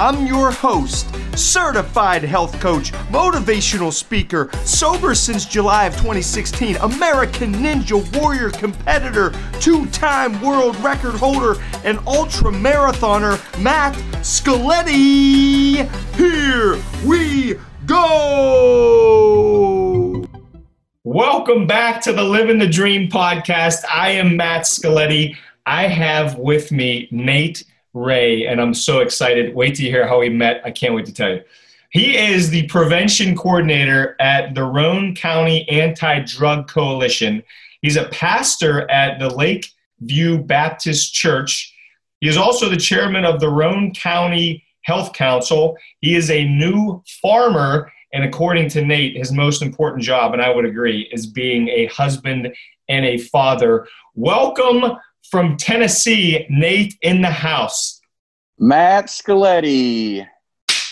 I'm your host, certified health coach, motivational speaker, sober since July of 2016, American Ninja Warrior competitor, two time world record holder, and ultra marathoner, Matt Scaletti. Here we go! Welcome back to the Living the Dream podcast. I am Matt Scaletti. I have with me Nate Ray, and I'm so excited. Wait to hear how we met. I can't wait to tell you. He is the prevention coordinator at the Roane County Anti Drug Coalition. He's a pastor at the Lakeview Baptist Church. He is also the chairman of the Roane County Health Council. He is a new farmer, and according to Nate, his most important job, and I would agree, is being a husband and a father. Welcome from Tennessee, Nate in the house. Matt Scaletti.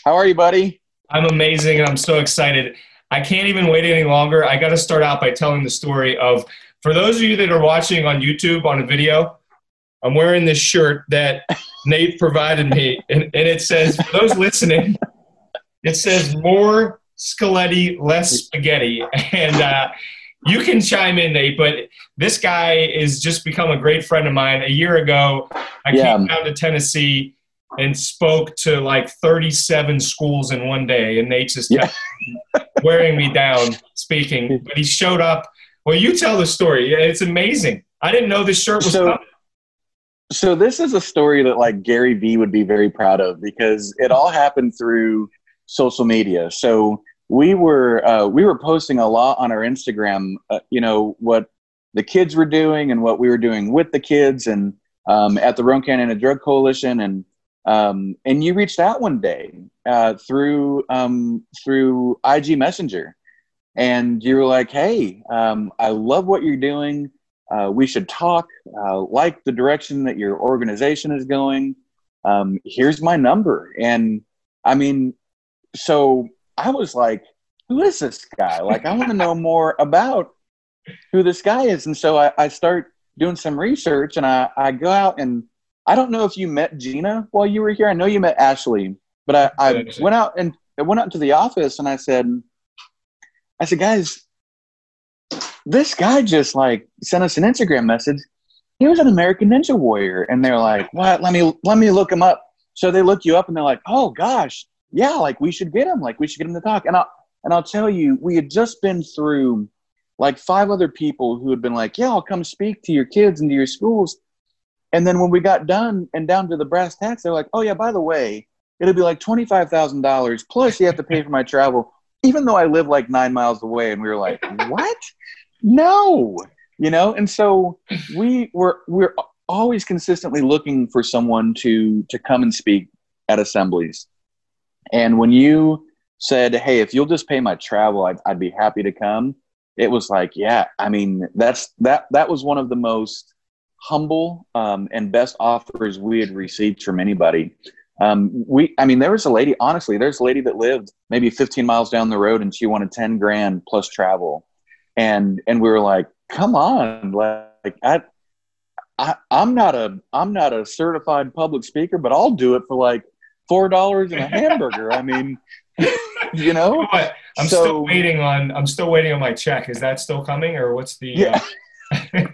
How are you, buddy? I'm amazing and I'm so excited. I can't even wait any longer. I got to start out by telling the story of, for those of you that are watching on YouTube on a video, I'm wearing this shirt that Nate provided me. And, and it says, for those listening, it says more Scaletti, less spaghetti. And uh, you can chime in, Nate, but this guy is just become a great friend of mine. A year ago, I yeah. came down to Tennessee and spoke to like 37 schools in one day, and Nate just kept yeah. wearing me down speaking. But he showed up. Well, you tell the story. It's amazing. I didn't know this shirt was so, coming. So this is a story that like Gary Vee would be very proud of because it all happened through social media. So we were uh, we were posting a lot on our Instagram. Uh, you know what the kids were doing and what we were doing with the kids, and um, at the Roane County Drug Coalition, and um, and you reached out one day uh, through um, through IG Messenger, and you were like, "Hey, um, I love what you're doing. Uh, we should talk. Uh, like the direction that your organization is going. Um, here's my number." And I mean, so I was like, who is this guy? Like, I want to know more about who this guy is. And so I, I start doing some research and I, I go out and I don't know if you met Gina while you were here. I know you met Ashley, but I, I went out and I went out into the office and I said, I said, guys, this guy just like sent us an Instagram message. He was an American Ninja Warrior. And they're like, what? Let me, let me look him up. So they look you up and they're like, oh gosh, yeah, like we should get him, like we should get him to talk. And I'll and I'll tell you, we had just been through like five other people who had been like, yeah, I'll come speak to your kids and to your schools. And then when we got done and down to the brass tacks, they're like, oh yeah, by the way, it'll be like twenty five thousand dollars plus you have to pay for my travel, even though I live like nine miles away. And we were like, what? No, you know. And so we were we're always consistently looking for someone to to come and speak at assemblies and when you said, "Hey, if you'll just pay my travel, I'd, I'd be happy to come," it was like, yeah. I mean, that's that that was one of the most humble um, and best offers we had received from anybody. Um, we, I mean, there was a lady. Honestly, there's a lady that lived maybe 15 miles down the road, and she wanted 10 grand plus travel, and and we were like, come on, like I, I, I'm not a I'm not a certified public speaker, but I'll do it for like four dollars and a hamburger. I mean, you know. But I'm so, still waiting on. I'm still waiting on my check. Is that still coming, or what's the? Yeah. Uh...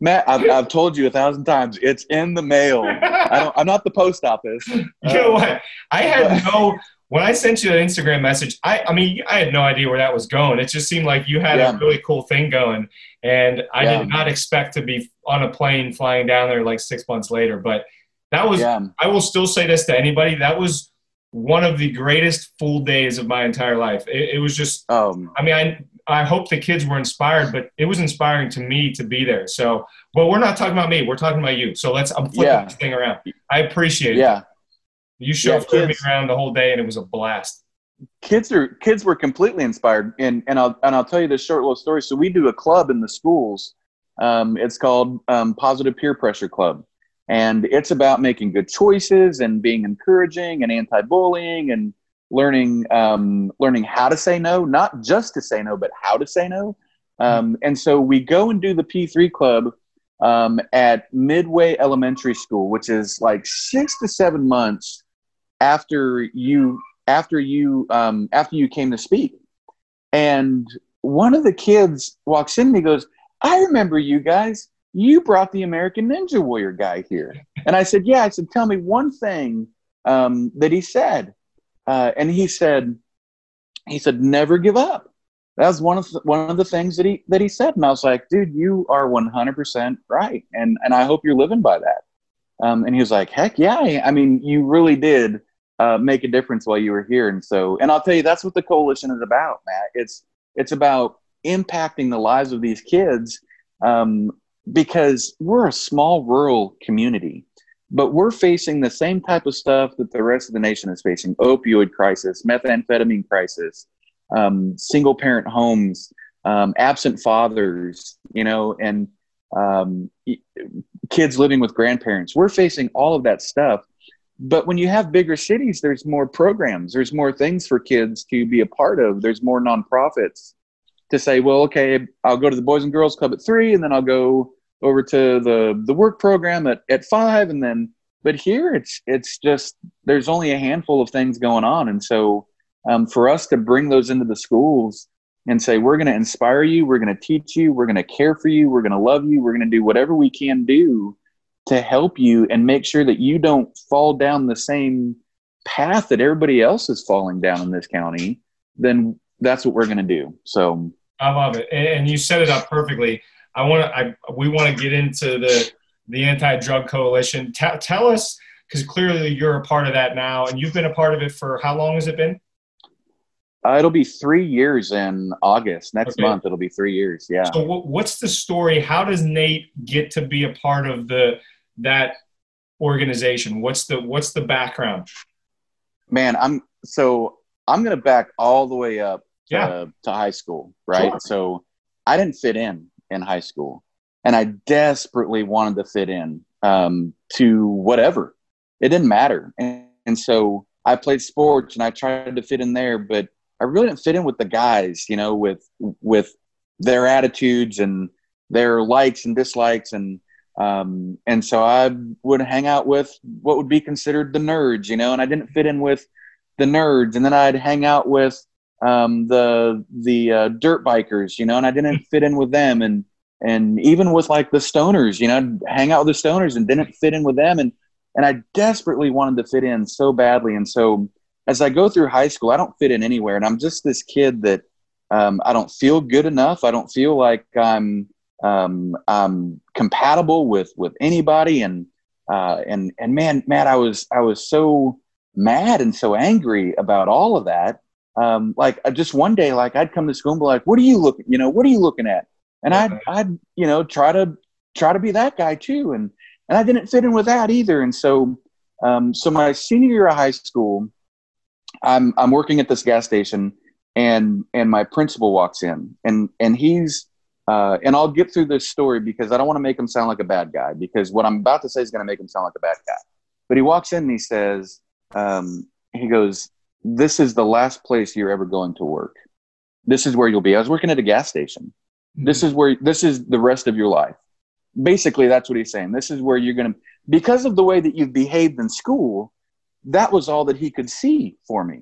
Matt, I've, I've told you a thousand times. It's in the mail. I don't. I'm not the post office. You know what? I had no. When I sent you an Instagram message, I, I mean, I had no idea where that was going. It just seemed like you had yeah. a really cool thing going, and I yeah. did not expect to be on a plane flying down there like six months later. But that was, yeah. I will still say this to anybody. That was one of the greatest full days of my entire life. It, it was just, um, I mean, I, I hope the kids were inspired, but it was inspiring to me to be there. So, but we're not talking about me. We're talking about you. So let's, I'm flipping yeah. this thing around. I appreciate yeah. it. You chauffeured yeah, me around the whole day and it was a blast. Kids are kids were completely inspired, and and I'll and I'll tell you this short little story. So we do a club in the schools. Um, it's called um, Positive Peer Pressure Club, and it's about making good choices and being encouraging and anti-bullying and learning um, learning how to say no, not just to say no, but how to say no. Um, and so we go and do the P3 club um, at Midway Elementary School, which is like six to seven months after you after you um, after you came to speak. And one of the kids walks in and he goes, "I remember you guys. You brought the American Ninja Warrior guy here." And I said, "Yeah." I said, "Tell me one thing um, that he said." Uh, and he said, "He said never give up." that was one of the, one of the things that he that he said, and I was like, dude, you are one hundred percent right, and and I hope you're living by that. Um, and he was like, heck yeah, I mean, you really did uh, make a difference while you were here, and so, and I'll tell you, that's what the coalition is about, Matt. It's it's about impacting the lives of these kids um, because we're a small rural community but we're facing the same type of stuff that the rest of the nation is facing opioid crisis methamphetamine crisis um, single parent homes, um, absent fathers, you know, and um, kids living with grandparents. We're facing all of that stuff. But when you have bigger cities, there's more programs, there's more things for kids to be a part of, there's more nonprofits to say, well, okay, I'll go to the Boys and Girls Club at three, and then I'll go over to the the work program at, at five, and then. But here, it's it's just there's only a handful of things going on, and so um, for us to bring those into the schools and say we're going to inspire you we're going to teach you we're going to care for you we're going to love you we're going to do whatever we can do to help you and make sure that you don't fall down the same path that everybody else is falling down in this county then that's what we're going to do so i love it and you set it up perfectly i want to i we want to get into the the anti-drug coalition T- tell us because clearly you're a part of that now and you've been a part of it for how long has it been uh, it'll be three years in August. Next okay. month, it'll be three years. Yeah. So, what's the story? How does Nate get to be a part of the that organization? What's the What's the background? Man, I'm so I'm gonna back all the way up yeah. to high school, right? Sure. So, I didn't fit in in high school, and I desperately wanted to fit in um, to whatever. It didn't matter, and, and so I played sports and I tried to fit in there, but I really didn't fit in with the guys, you know, with with their attitudes and their likes and dislikes and um, and so I would hang out with what would be considered the nerds, you know, and I didn't fit in with the nerds, and then I'd hang out with um, the the uh, dirt bikers, you know, and I didn't fit in with them, and and even with like the stoners, you know, I'd hang out with the stoners and didn't fit in with them, and and I desperately wanted to fit in so badly, and so as I go through high school, I don't fit in anywhere, and I'm just this kid that um, I don't feel good enough. I don't feel like I'm um, I'm compatible with with anybody, and uh, and and man, Matt, I was I was so mad and so angry about all of that. Um, like just one day, like I'd come to school and be like, "What are you looking? You know, what are you looking at?" And I'd I'd you know try to try to be that guy too, and and I didn't fit in with that either. And so um, so my senior year of high school, I'm I'm working at this gas station, and and my principal walks in, and and he's uh, and I'll get through this story because I don't want to make him sound like a bad guy because what I'm about to say is going to make him sound like a bad guy. But he walks in and he says, um, he goes, "This is the last place you're ever going to work. This is where you'll be." I was working at a gas station. Mm-hmm. This is where this is the rest of your life. Basically, that's what he's saying. This is where you're going to because of the way that you've behaved in school that was all that he could see for me.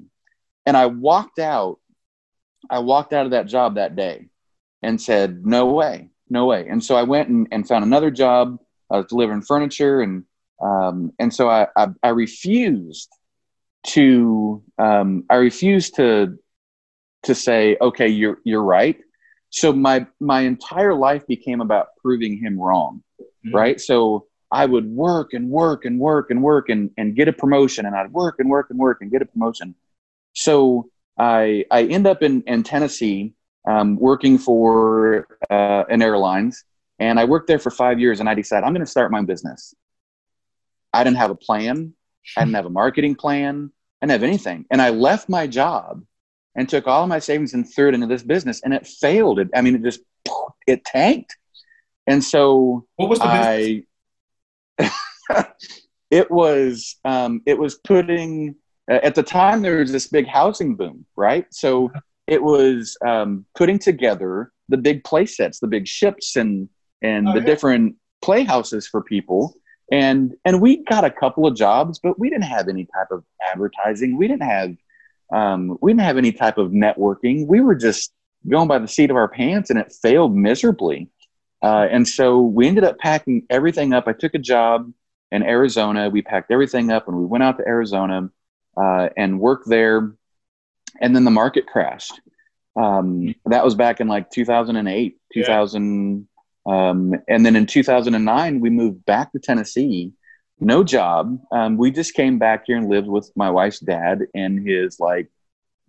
And I walked out, I walked out of that job that day and said, no way, no way. And so I went and, and found another job. I was delivering furniture. And, um, and so I, I, I refused to, um, I refuse to, to say, okay, you're, you're right. So my, my entire life became about proving him wrong. Mm-hmm. Right. So I would work and work and work and work and, and get a promotion and I'd work and work and work and get a promotion. So I, I end up in, in Tennessee um, working for uh, an airlines and I worked there for five years and I decided I'm going to start my own business. I didn't have a plan. I didn't have a marketing plan. I didn't have anything. And I left my job and took all of my savings and threw it into this business and it failed. It, I mean, it just, it tanked. And so what was the? I, it was um, it was putting at the time there was this big housing boom, right? So it was um, putting together the big play sets, the big ships, and and oh, the yeah. different playhouses for people. And and we got a couple of jobs, but we didn't have any type of advertising. We didn't have um, we didn't have any type of networking. We were just going by the seat of our pants, and it failed miserably. Uh, and so we ended up packing everything up. I took a job in Arizona. We packed everything up and we went out to Arizona uh, and worked there. And then the market crashed. Um, that was back in like 2008, 2000. Um, and then in 2009, we moved back to Tennessee. No job. Um, we just came back here and lived with my wife's dad in his like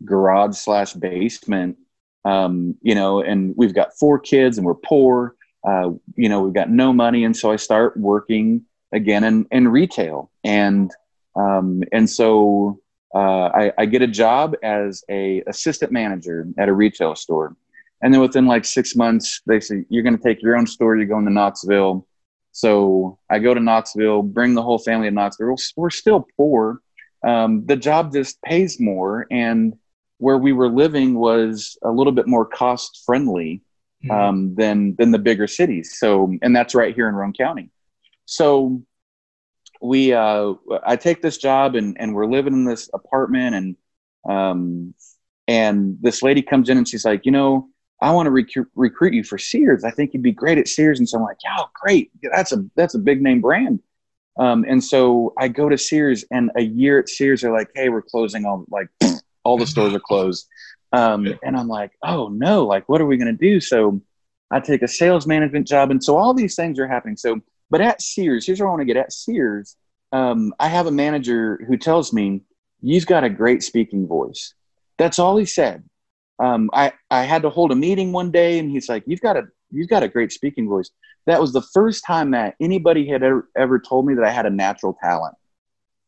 garage slash basement. Um, you know, and we've got four kids and we're poor. Uh, you know, we've got no money. And so I start working again in, in retail. And, um, and so uh, I, I, get a job as a assistant manager at a retail store. And then within like six months, they say, you're going to take your own store. You're going to Knoxville. So I go to Knoxville, bring the whole family to Knoxville. We're still poor. Um, the job just pays more. And where we were living was a little bit more cost friendly mm-hmm. um, than, than the bigger cities. So, and that's right here in Roane County. So we, uh, I take this job and, and we're living in this apartment and, um, and this lady comes in and she's like, you know, I want to rec- recruit you for Sears. I think you'd be great at Sears. And so I'm like, yeah, great. That's a, that's a big name brand. Um, and so I go to Sears and a year at Sears, they're like, Hey, we're closing all like all the stores are closed. Um, and I'm like, Oh no, like, what are we going to do? So I take a sales management job. And so all these things are happening. So but at Sears, here's where I want to get at Sears. Um, I have a manager who tells me, You've got a great speaking voice. That's all he said. Um, I, I had to hold a meeting one day and he's like, You've got a you've got a great speaking voice. That was the first time that anybody had ever, ever told me that I had a natural talent.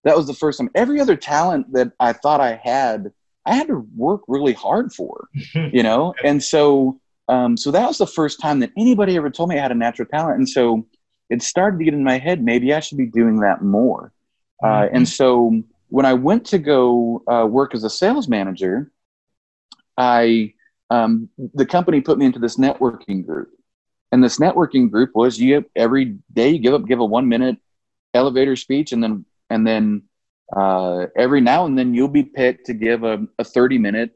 That was the first time. Every other talent that I thought I had, I had to work really hard for, you know? And so, um, so that was the first time that anybody ever told me I had a natural talent. And so it started to get in my head maybe I should be doing that more. Uh, mm-hmm. Uh, and so when I went to go uh, work as a sales manager, I um, the company put me into this networking group, and this networking group was you every day you give up give a one minute elevator speech, and then and then uh, every now and then you'll be picked to give a, a 30 minute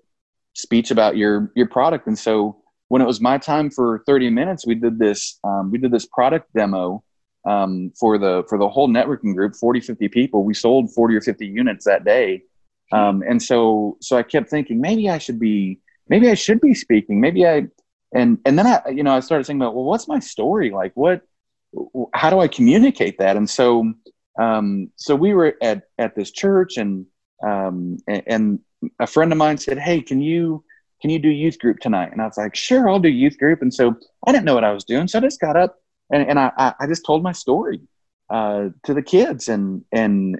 speech about your your product. And so when it was my time for 30 minutes, we did this um, we did this product demo um, for the for the whole networking group 40 50 people. We sold 40 or 50 units that day um, and so so i kept thinking maybe i should be maybe i should be speaking. Maybe i and and then i you know i started thinking about well what's my story? Like what how do i communicate that? And so um, so we were at at this church and um, and, and a friend of mine said hey can you can you do youth group tonight? And i was like sure i'll do youth group. And so i didn't know what i was doing. So i just got up and, and I, I just told my story uh, to the kids and and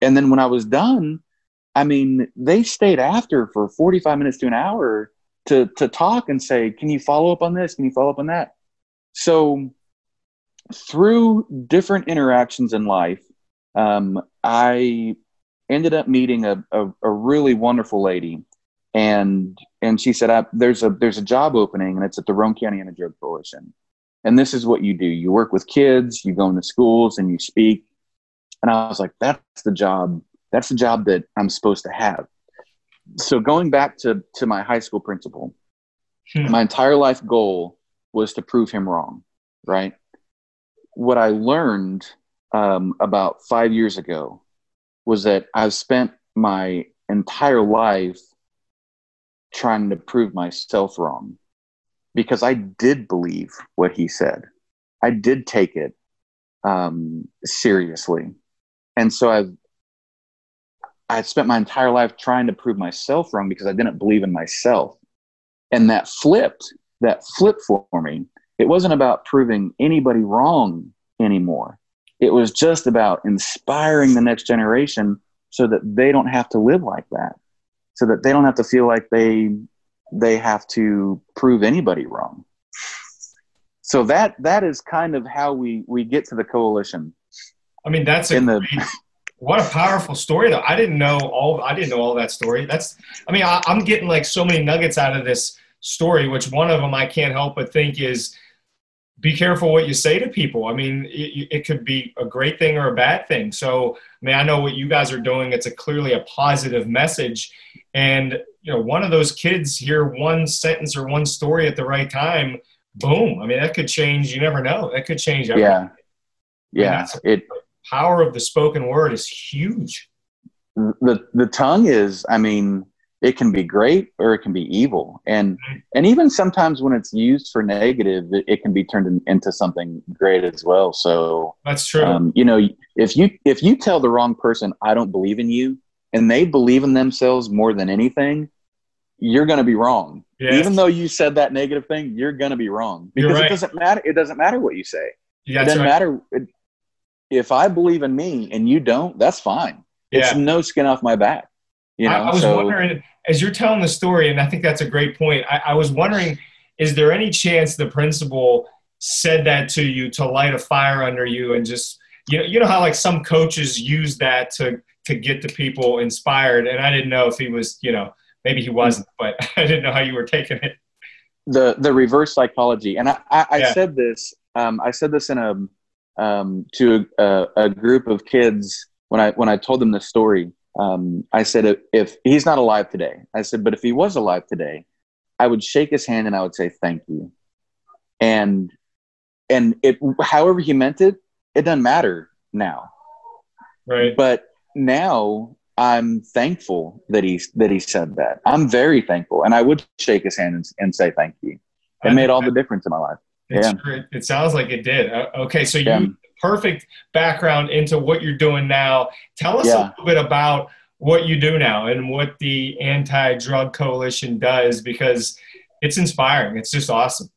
and then when I was done, I mean, they stayed after for 45 minutes to an hour to to talk and say, "Can you follow up on this? Can you follow up on that?" So through different interactions in life, um, I ended up meeting a, a, a, really wonderful lady, and and she said, "There's a there's a job opening, and it's at the Roane County Anti Drug Coalition." and this is what you do you work with kids you go into schools and you speak and i was like that's the job that's the job that i'm supposed to have so going back to to my high school principal hmm. my entire life goal was to prove him wrong right what i learned um, about five years ago was that i've spent my entire life trying to prove myself wrong because I did believe what he said. I did take it um, seriously. And so I've, I had spent my entire life trying to prove myself wrong because I didn't believe in myself. And that flipped, that flipped for me. It wasn't about proving anybody wrong anymore. It was just about inspiring the next generation so that they don't have to live like that, so that they don't have to feel like they they have to prove anybody wrong. So that that is kind of how we we get to the coalition. I mean, that's a in the great, what a powerful story though. I didn't know all. I didn't know all that story. That's. I mean, I, I'm getting like so many nuggets out of this story. Which one of them I can't help but think is be careful what you say to people. I mean, it, it, could be a great thing or a bad thing. So, I mean, I know what you guys are doing. It's a clearly a positive message. And, you know, one of those kids hear one sentence or one story at the right time, boom. I mean, that could change. You never know. That could change everything. Yeah. Yeah. It, power of the spoken word is huge. The, the tongue is, I mean, it can be great or it can be evil and and even sometimes when it's used for negative it, it can be turned in, into something great as well so that's true um, you know if you if you tell the wrong person i don't believe in you and they believe in themselves more than anything you're going to be wrong yes. even though you said that negative thing you're going to be wrong because right. it doesn't matter it doesn't matter what you say yeah, it doesn't right. matter if i believe in me and you don't that's fine yeah. it's no skin off my back you know, I, I was so, wondering as you're telling the story, and I think that's a great point. I, I was wondering, is there any chance the principal said that to you to light a fire under you and just you know you know how like some coaches use that to to get the people inspired and i didn't know if he was you know maybe he wasn't but i didn't know how you were taking it the the reverse psychology and i i, I yeah. said this um, i said this in a um, to a, a, group of kids when i when i told them the story um, I said, if he's not alive today, I said, but if he was alive today, I would shake his hand and I would say, thank you. And, and it, however he meant it, it doesn't matter now. Right. But now I'm thankful that he, that he said that. I'm very thankful. And I would shake his hand and, and say, thank you. It I made all the difference in my life. Yeah. It sounds like it did. Okay. So you, yeah perfect background into what you're doing now. Tell us yeah. a little bit about what you do now and what the Anti Drug Coalition does because it's inspiring. It's just awesome.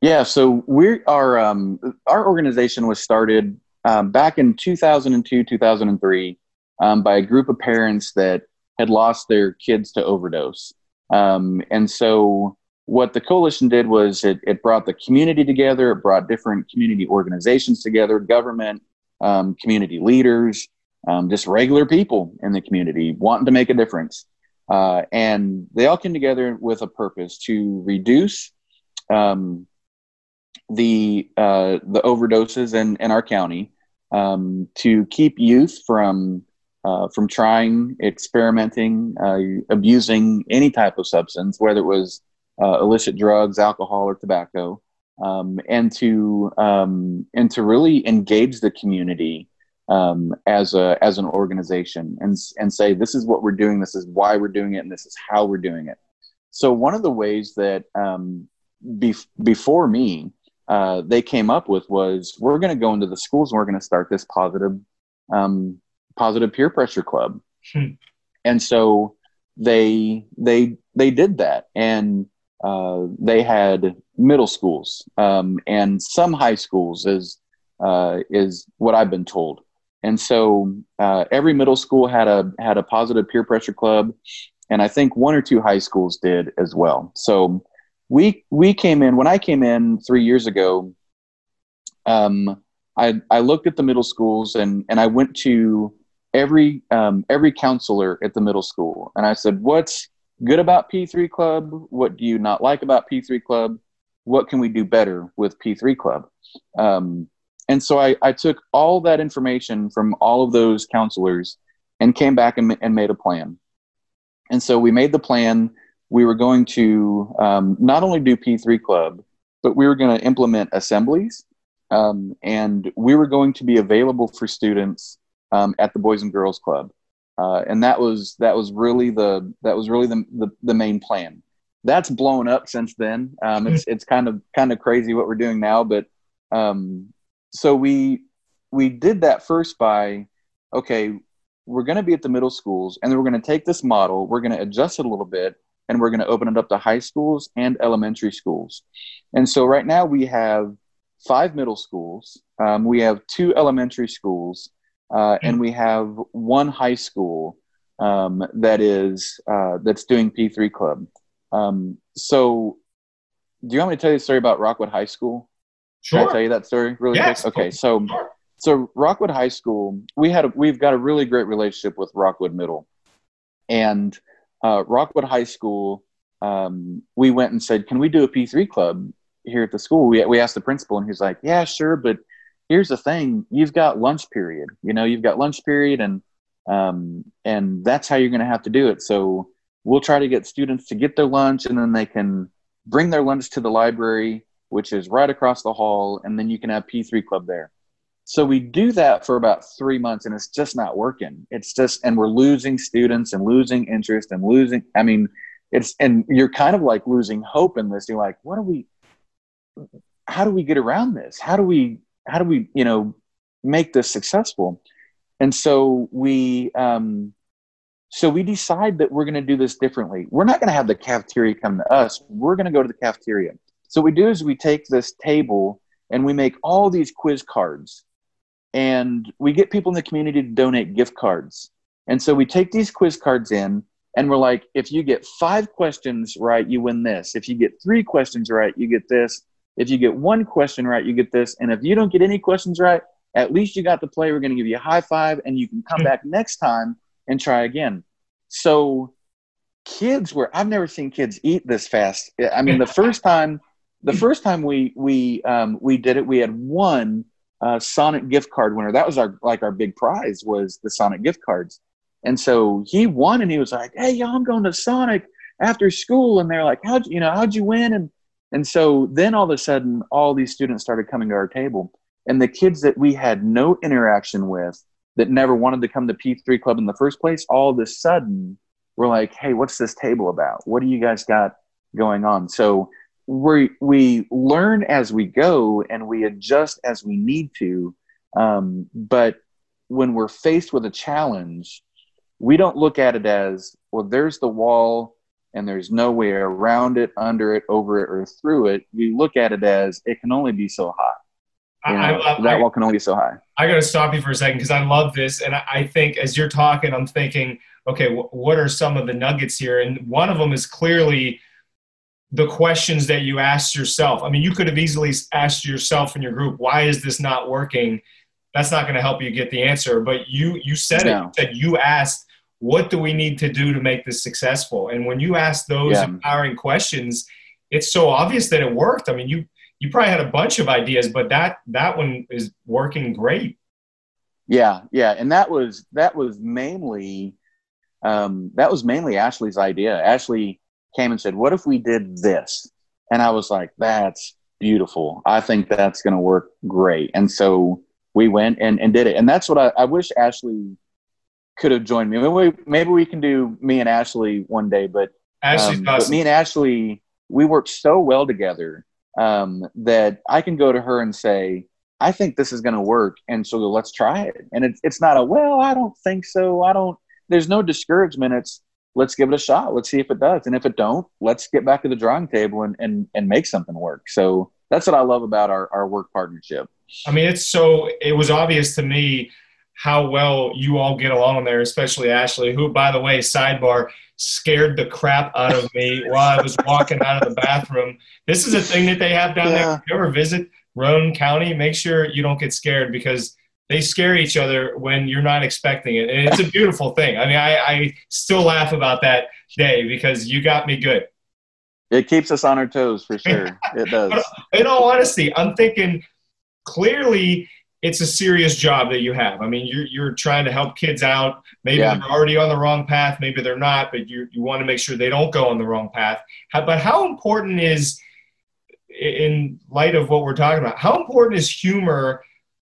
Yeah, so we are um, our organization was started um, back in 2002, 2003 um, by a group of parents that had lost their kids to overdose. Um, and so what the coalition did was it, it brought the community together, it brought different community organizations together, government, um, community leaders, um, just regular people in the community wanting to make a difference. Uh, and they all came together with a purpose to reduce um, the uh, the overdoses in, in our county, um, to keep youth from uh, from trying, experimenting, uh, abusing any type of substance, whether it was uh, illicit drugs, alcohol, or tobacco, um, and to um, and to really engage the community um, as a as an organization and and say this is what we're doing, this is why we're doing it, and this is how we're doing it. So one of the ways that um, be- before me uh, they came up with was we're going to go into the schools and we're going to start this positive um, positive peer pressure club, hmm. and so they they they did that and uh, they had middle schools um, and some high schools is uh, is what I've been told. And so uh, every middle school had a had a positive peer pressure club, and I think one or two high schools did as well. So we we came in when I came in three years ago. Um, I I looked at the middle schools and and I went to every um, every counselor at the middle school and I said, "What's good about P3 Club? What do you not like about P3 Club? What can we do better with P3 Club? Um, and so I, I, took all that information from all of those counselors and came back and, and made a plan. And so we made the plan. We were going to um, not only do P3 Club, but we were going to implement assemblies. Um, and we were going to be available for students um, at the Boys and Girls Club uh, and that was that was really the that was really the, the, the main plan. That's blown up since then. Um, it's it's kind of kind of crazy what we're doing now, but um, so we we did that first by okay, we're going to be at the middle schools, and then we're going to take this model, we're going to adjust it a little bit, and we're going to open it up to high schools and elementary schools. And so right now we have five middle schools, um, we have two elementary schools, uh, and we have one high school um, that is uh, that's doing P3 Club. Um, so, do you want me to tell you a story about Rockwood High School? Sure. Can I tell you that story really yes. quick? Okay, so so Rockwood High School, we had a, we've got a really great relationship with Rockwood Middle, and uh, Rockwood High School. Um, we went and said, "Can we do a P three club here at the school?" We we asked the principal, and he's like, "Yeah, sure, but here's the thing: you've got lunch period. You know, you've got lunch period, and um, and that's how you're going to have to do it. So we'll try to get students to get their lunch, and then they can bring their lunch to the library, which is right across the hall, and then you can have P three club there." So we do that for about three months and it's just not working. It's just, and we're losing students and losing interest and losing, I mean, it's, and you're kind of like losing hope in this. You're like, what do we, how do we get around this? How do we, how do we, you know, make this successful? And so we, um, so we decide that we're going to do this differently. We're not going to have the cafeteria come to us. We're going to go to the cafeteria. So what we do is we take this table and we make all these quiz cards and we get people in the community to donate gift cards. And so we take these quiz cards in and we're like, if you get five questions right, you win this. If you get three questions right, you get this. If you get one question right, you get this. And if you don't get any questions right, at least you got the play. We're going to give you a high five and you can come hmm. back next time and try again. So kids were, I've never seen kids eat this fast. I mean, the first time, the first time we, we, um, we did it, we had one uh, Sonic gift card winner. That was our like our big prize was the Sonic gift cards. And so he won, and he was like, "Hey, y'all, I'm going to Sonic after school." And they're like, "How'd you, you know how'd you win?" And and so then all of a sudden, all these students started coming to our table, and the kids that we had no interaction with, that never wanted to come to P3 Club in the first place, all of a sudden were like, "Hey, what's this table about? What do you guys got going on?" So we we learn as we go and we adjust as we need to um, but when we're faced with a challenge we don't look at it as well there's the wall and there's no way around it under it over it or through it we look at it as it can only be so high you know, I, I, that wall can only be so high i got to stop you for a second because i love this and I, I think as you're talking i'm thinking okay w- what are some of the nuggets here and one of them is clearly the questions that you asked yourself. I mean, you could have easily asked yourself in your group, why is this not working? That's not going to help you get the answer. But you you said no. it. You said you asked, what do we need to do to make this successful? And when you ask those yeah. empowering questions, it's so obvious that it worked. I mean, you you probably had a bunch of ideas, but that that one is working great. Yeah, yeah, and that was that was mainly um, that was mainly Ashley's idea. Ashley came and said, What if we did this? And I was like, That's beautiful. I think that's going to work great. And so we went and, and did it. And that's what I, I wish Ashley could have joined me. Maybe we, maybe we can do me and Ashley one day, but, um, but me and Ashley, we work so well together um, that I can go to her and say, I think this is going to work. And so let's try it. And it's, it's not a, well, I don't think so. I don't, there's no discouragement. It's, let's give it a shot. Let's see if it does. And if it don't, let's get back to the drawing table and, and, and make something work. So that's what I love about our, our work partnership. I mean, it's so, it was obvious to me how well you all get along there, especially Ashley, who, by the way, sidebar, scared the crap out of me while I was walking out of the bathroom. This is a thing that they have down yeah. there. If you ever visit Roane County, make sure you don't get scared because they scare each other when you're not expecting it. And it's a beautiful thing. I mean, I, I still laugh about that day because you got me good. It keeps us on our toes for sure. It does. in all honesty, I'm thinking clearly it's a serious job that you have. I mean, you're, you're trying to help kids out. Maybe yeah. they're already on the wrong path. Maybe they're not, but you, you want to make sure they don't go on the wrong path. How, but how important is, in light of what we're talking about, how important is humor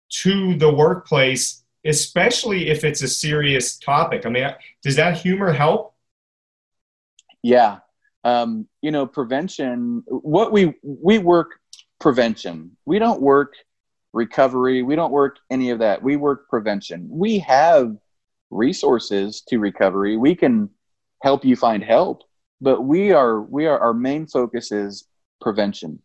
to the workplace, especially if it's a serious topic? I mean, does that humor help? Yeah. Um, you know, prevention, what we, we work prevention. We don't work recovery. We don't work any of that. We work prevention. We have resources to recovery. We can help you find help, but we are, we are, our main focus is prevention.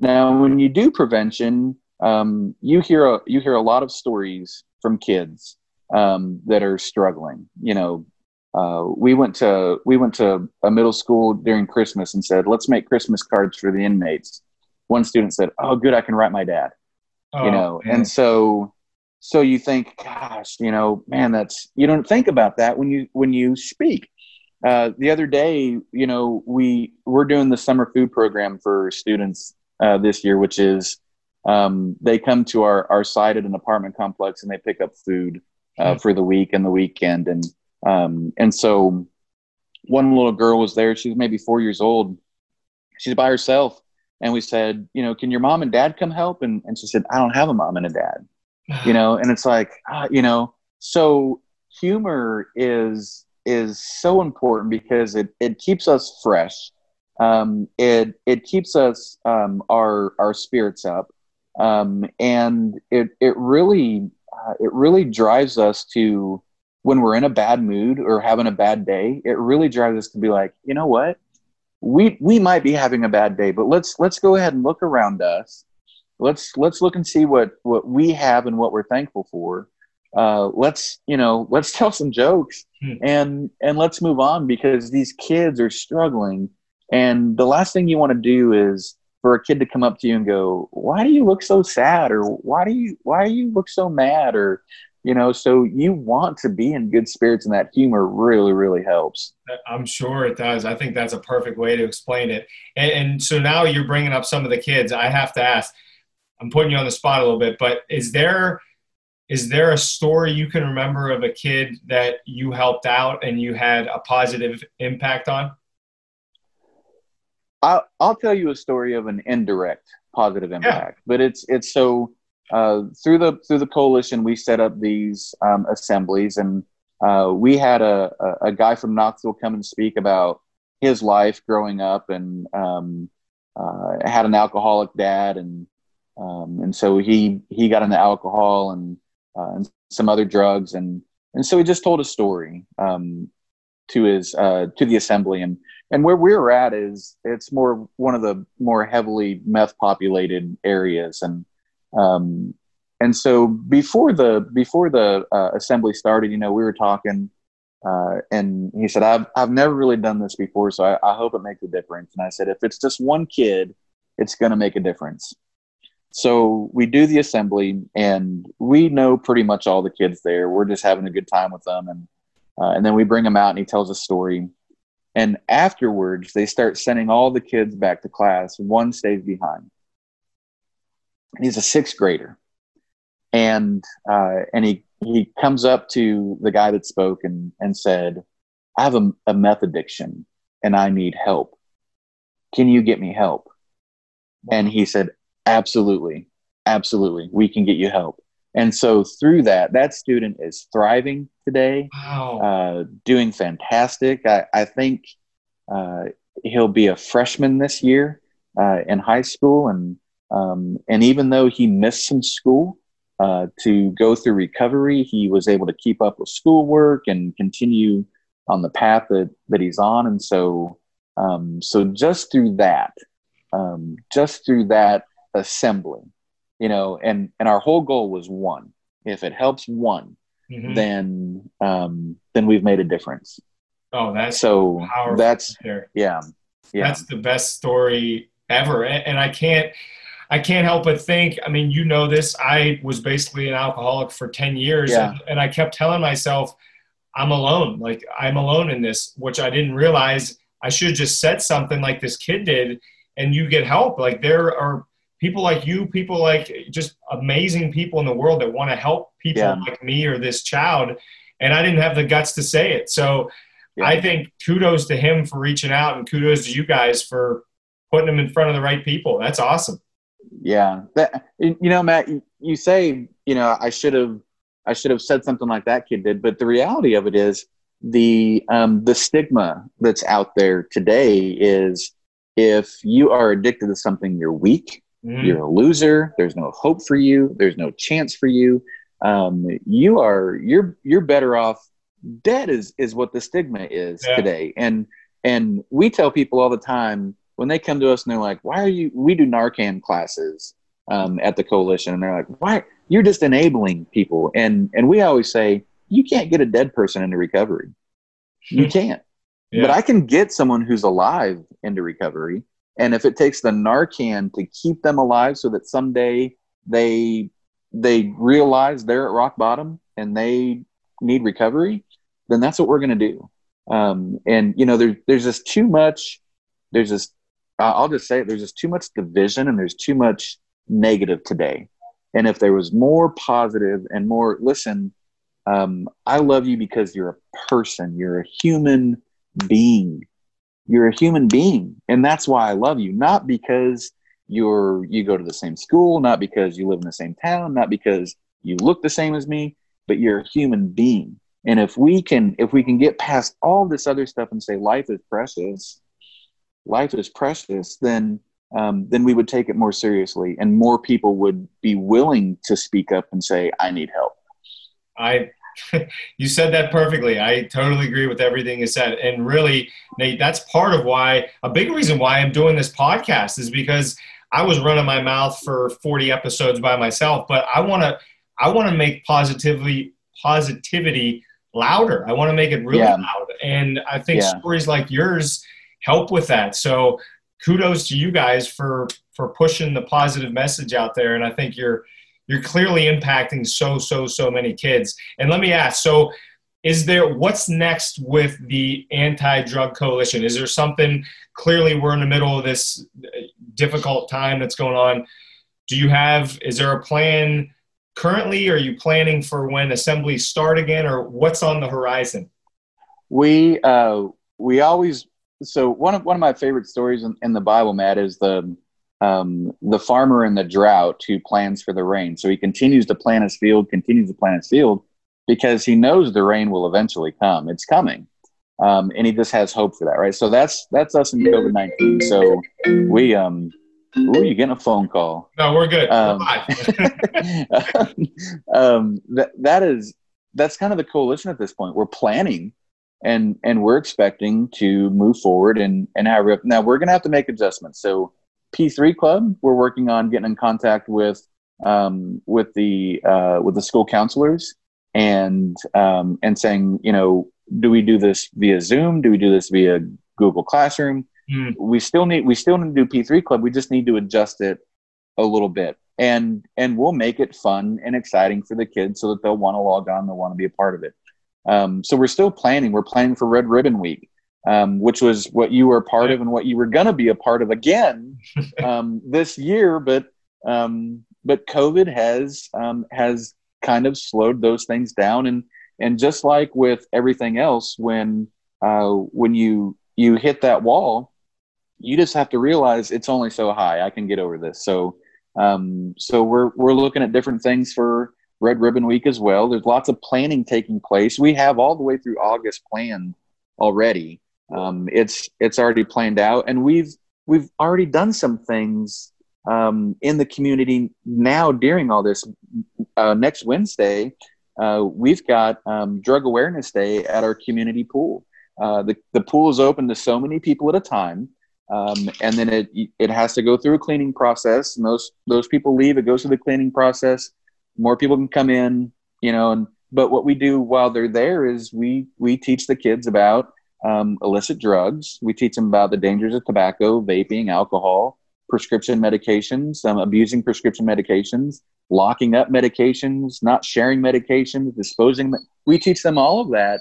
Now, when you do prevention, um, you hear a, you hear a lot of stories from kids um, that are struggling. You know, uh, we went to we went to a middle school during Christmas and said, "Let's make Christmas cards for the inmates." One student said, "Oh, good, I can write my dad." Oh, you know, man. and so so you think, gosh, you know, man, that's you don't think about that when you when you speak. Uh, the other day, you know, we we're doing the summer food program for students uh, this year, which is um, they come to our our site at an apartment complex and they pick up food uh, mm-hmm. for the week and the weekend, and um, and so one little girl was there. she's maybe four years old. She's by herself, and we said, you know, can your mom and dad come help? And and she said, I don't have a mom and a dad, you know, and it's like, uh, you know, so humor is is so important because it it keeps us fresh. Um, it it keeps us um, our our spirits up, um, and it it really uh, it really drives us to when we're in a bad mood or having a bad day. It really drives us to be like, you know what, we we might be having a bad day, but let's let's go ahead and look around us. Let's let's look and see what what we have and what we're thankful for. Uh, let's you know let's tell some jokes hmm. and and let's move on because these kids are struggling and the last thing you want to do is for a kid to come up to you and go why do you look so sad or why do you why do you look so mad or you know so you want to be in good spirits and that humor really really helps i'm sure it does i think that's a perfect way to explain it and, and so now you're bringing up some of the kids i have to ask i'm putting you on the spot a little bit but is there is there a story you can remember of a kid that you helped out and you had a positive impact on? I'll, I'll tell you a story of an indirect positive impact, yeah. but it's it's so uh, through the through the coalition we set up these um, assemblies and uh, we had a, a, a, guy from Knoxville come and speak about his life growing up and um, uh, had an alcoholic dad and um, and so he he got into alcohol and uh, and some other drugs, and and so he just told a story um, to his uh, to the assembly, and and where we're at is it's more one of the more heavily meth populated areas, and um, and so before the before the uh, assembly started, you know, we were talking. Uh, and he said, I've, I've never really done this before, so I, I hope it makes a difference. And I said, if it's just one kid, it's going to make a difference. So we do the assembly, and we know pretty much all the kids there. We're just having a good time with them, and uh, and then we bring him out, and he tells a story. And afterwards, they start sending all the kids back to class. One stays behind. He's a sixth grader, and uh, and he he comes up to the guy that spoke and and said, "I have a, a meth addiction, and I need help. Can you get me help?" And he said, Absolutely. Absolutely. We can get you help. And so through that, that student is thriving today, wow. uh, doing fantastic. I, I think uh, he'll be a freshman this year uh, in high school. And, um, and even though he missed some school uh, to go through recovery, he was able to keep up with schoolwork and continue on the path that, that he's on. And so, um, so just through that, um, just through that, assembling you know and and our whole goal was one if it helps one mm-hmm. then um then we've made a difference oh that's so that's there. yeah yeah that's the best story ever and i can't i can't help but think i mean you know this i was basically an alcoholic for 10 years yeah. and, and i kept telling myself i'm alone like i'm alone in this which i didn't realize i should have just said something like this kid did and you get help like there are people like you, people like just amazing people in the world that want to help people yeah. like me or this child. And I didn't have the guts to say it. So yeah. I think kudos to him for reaching out and kudos to you guys for putting him in front of the right people. That's awesome. Yeah. That, you know, Matt, you say, you know, I should have, I should have said something like that kid did. But the reality of it is the, um, the stigma that's out there today is if you are addicted to something, you're weak Mm. You're a loser. There's no hope for you. There's no chance for you. Um, you are you're you're better off dead is is what the stigma is yeah. today. And and we tell people all the time when they come to us and they're like, "Why are you?" We do Narcan classes um, at the coalition, and they're like, "Why? You're just enabling people." And and we always say, "You can't get a dead person into recovery. You can't." Yeah. But I can get someone who's alive into recovery and if it takes the Narcan to keep them alive so that someday they they realize they're at rock bottom and they need recovery, then that's what we're going to do. Um, and you know, there's there's just too much. There's just I'll just say it, there's just too much division and there's too much negative today. And if there was more positive and more, listen, um, I love you because you're a person, you're a human being. You're a human being, and that's why I love you. Not because you're you go to the same school, not because you live in the same town, not because you look the same as me, but you're a human being. And if we can if we can get past all this other stuff and say life is precious, life is precious, then um, then we would take it more seriously, and more people would be willing to speak up and say, "I need help." I, you said that perfectly. I totally agree with everything you said, and really, Nate, that's part of why a big reason why I'm doing this podcast is because I was running my mouth for 40 episodes by myself, but I want to, I want to make positively positivity louder. I want to make it really yeah. loud, and I think yeah. stories like yours help with that. So kudos to you guys for for pushing the positive message out there. And i think you're you're clearly impacting so so so many kids. And let me ask so is there what's next with the anti-drug coalition? Is there something clearly we're in the middle of this difficult time that's going on. Do you have is there a plan currently? Are you planning for when assemblies start again or what's on the horizon? We uh, we always so one of one of my favorite stories in, in the Bible, Matt, is the um, the farmer in the drought who plans for the rain. So he continues to plant his field, continues to plant his field because he knows the rain will eventually come. It's coming, um, and he just has hope for that, right? So that's that's us in COVID nineteen. So we um. Ooh, you getting a phone call? No, we're good. Um, um, that that is that's kind of the coalition at this point. We're planning and and we're expecting to move forward and and have now we're going to have to make adjustments. So p3 club we're working on getting in contact with um, with the uh, with the school counselors and um, and saying you know do we do this via zoom? Do we do this via google classroom? Mm. we still need we still need to do p3 club. We just need to adjust it a little bit. And and we'll make it fun and exciting for the kids so that they'll want to log on they'll want to be a part of it um, so we're still planning. We're planning for Red Ribbon Week, um, which was what you were a part of and what you were going to be a part of again um, this year. But um, but COVID has um, has kind of slowed those things down. And and just like with everything else, when uh, when you you hit that wall, you just have to realize it's only so high. I can get over this. So um, so we're we're looking at different things for Red Ribbon Week as well. There's lots of planning taking place. We have all the way through August planned already. Um, it's it's already planned out, and we've we've already done some things um, in the community now during all this. Uh, next Wednesday, uh, we've got um, Drug Awareness Day at our community pool. Uh, the the pool is open to so many people at a time. Um, and then it it has to go through a cleaning process, and those those people leave. It goes through the cleaning process more people can come in, you know, and but what we do while they're there is we we teach the kids about um, illicit drugs. We teach them about the dangers of tobacco, vaping, alcohol, prescription medications, um, abusing prescription medications, locking up medications, not sharing medications, disposing. We teach them all of that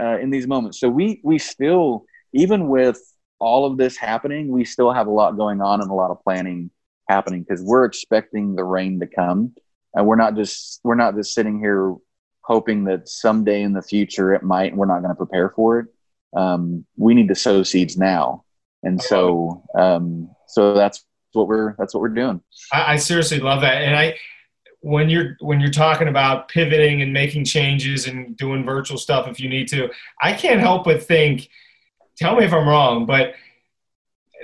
uh, in these moments. So we we still, even with all of this happening, we still have a lot going on and a lot of planning happening because we're expecting the rain to come and we're not just we're not just sitting here hoping that someday in the future it might we're not going to prepare for it. Um, we need to sow seeds now. And so um, so that's what we're that's what we're doing. I, I seriously love that. And i when you're when you're talking about pivoting and making changes and doing virtual stuff if you need to i can't help but think tell me if i'm wrong but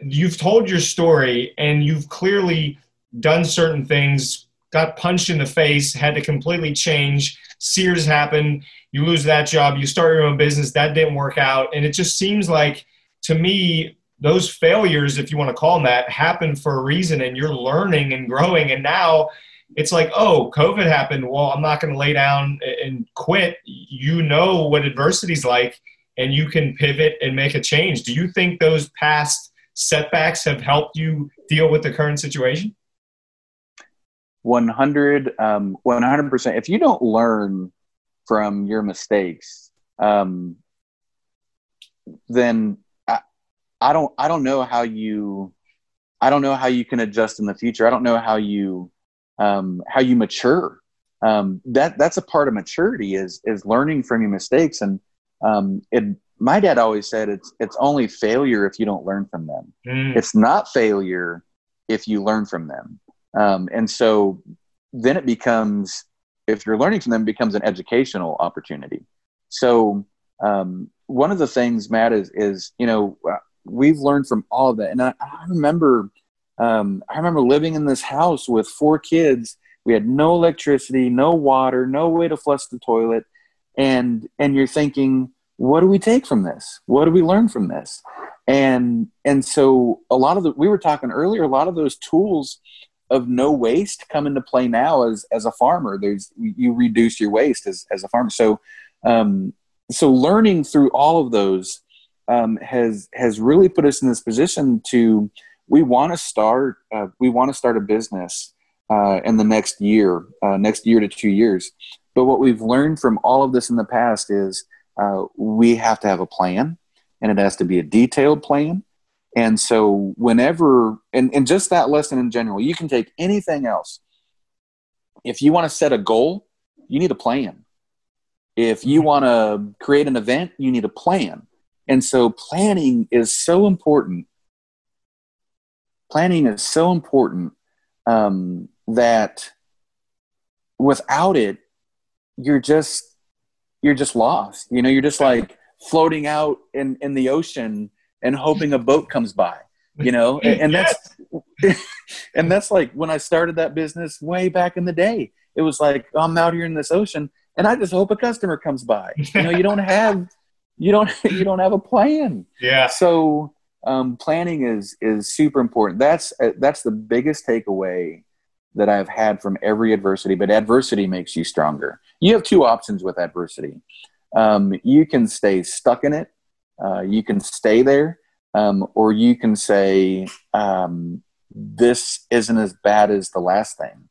you've told your story and you've clearly done certain things got punched in the face, had to completely change. Sears happened. You lose that job. You start your own business. That didn't work out. And it just seems like, to me, those failures, if you want to call them that, happen for a reason and you're learning and growing. And now it's like, oh, COVID happened. Well, I'm not going to lay down and quit. You know what adversity is like and you can pivot and make a change. Do you think those past setbacks have helped you deal with the current situation? 100 um, 100% if you don't learn from your mistakes um, then I, I don't i don't know how you i don't know how you can adjust in the future. I don't know how you um, how you mature. Um, that that's a part of maturity is is learning from your mistakes. And um, it my dad always said it's it's only failure if you don't learn from them. Mm. it's not failure if you learn from them um, and so then it becomes if you're learning from them becomes an educational opportunity. So um, one of the things matt is is you know we've learned from all of that. And i, I remember um, i remember living in this house with four kids. We had no electricity no water no way to flush the toilet. And and you're thinking what do we take from this? What do we learn from this? And and so a lot of the we were talking earlier a lot of those tools of no waste come into play now as as a farmer. There's you reduce your waste as, as a farmer. So um, so learning through all of those um, has has really put us in this position to we want to start uh, we want to start a business uh, in the next year uh, next year to two years. But what we've learned from all of this in the past is uh, we have to have a plan and it has to be a detailed plan and so, whenever, and, and just that lesson in general, you can take anything else. If you want to set a goal, you need a plan. If you want to create an event, you need a plan. And so, planning is so important. Planning is so important um, that without it, you're just you're just lost. You know, you're just like floating out in in the ocean and hoping a boat comes by you know? And, and that's and that's like when i started that business way back in the day. It was like i'm out here in this ocean and i just hope a customer comes by. You know you don't have you don't you don't have a plan. Yeah. So um, planning is is super important. That's uh, that's the biggest takeaway that i've had from every adversity but adversity makes you stronger. You have two options with adversity. Um, you can stay stuck in it uh, you can stay there, um, or you can say, um, this isn't as bad as the last thing,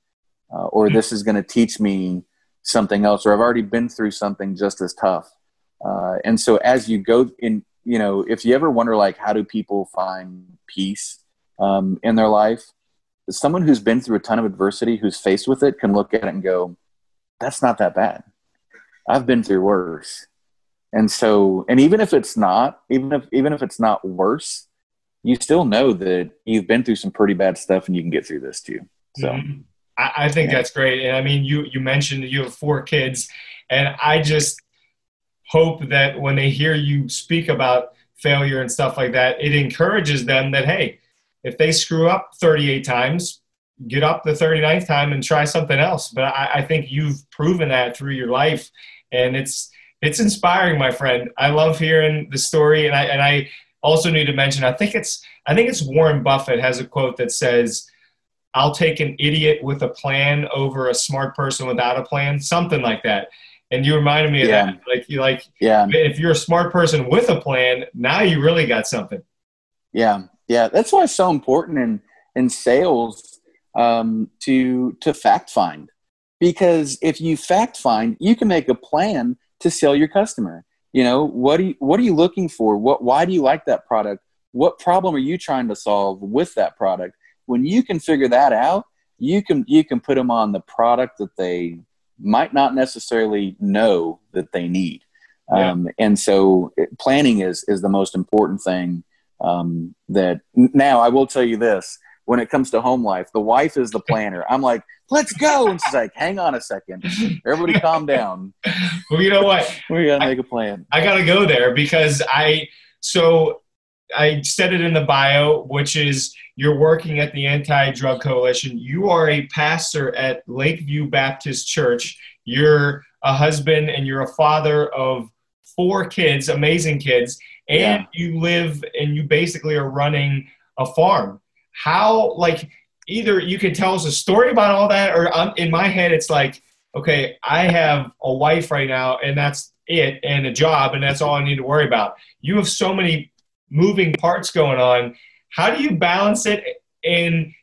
uh, or hmm. this is going to teach me something else, or I've already been through something just as tough. Uh, and so as you go in, you know, if you ever wonder, like, how do people find peace um, in their life? Someone who's been through a ton of adversity, who's faced with it, can look at it and go, that's not that bad. I've been through worse and so and even if it's not even if even if it's not worse you still know that you've been through some pretty bad stuff and you can get through this too so mm-hmm. I, I, think yeah. that's great and i mean you you mentioned you have four kids and i just hope that when they hear you speak about failure and stuff like that it encourages them that hey if they screw up 38 times get up the 39th time and try something else but I, I think you've proven that through your life and it's it's inspiring, my friend. I love hearing the story, and I and I also need to mention. I think it's I think it's Warren Buffett has a quote that says, "I'll take an idiot with a plan over a smart person without a plan," something like that. And you reminded me of yeah. that. Like you like yeah. If you're a smart person with a plan, now you really got something. Yeah, yeah. That's why it's so important in in sales um, to to fact find because if you fact find, you can make a plan to sell your customer. You know what are you what are you looking for? What why do you like that product? What problem are you trying to solve with that product? When you can figure that out you can you can put them on the product that they might not necessarily know that they need. Yeah. um, and so planning is is the most important thing um, that now i will tell you this when it comes to home life the wife is the planner i'm like let's go. And she's like, hang on a second. Everybody calm down. Well, you know what? we got to make a plan. I got to go there because I, so I said it in the bio, which is you're working at the Anti Drug Coalition. You are a pastor at Lakeview Baptist Church. You're a husband and you're a father of four kids, amazing kids, and yeah. you live and you basically are running a farm. How, like, either you can tell us a story about all that, or I'm, in my head, it's like, okay, I have a wife right now, and that's it, and a job, and that's all I need to worry about. You have so many moving parts going on. How do you balance it? And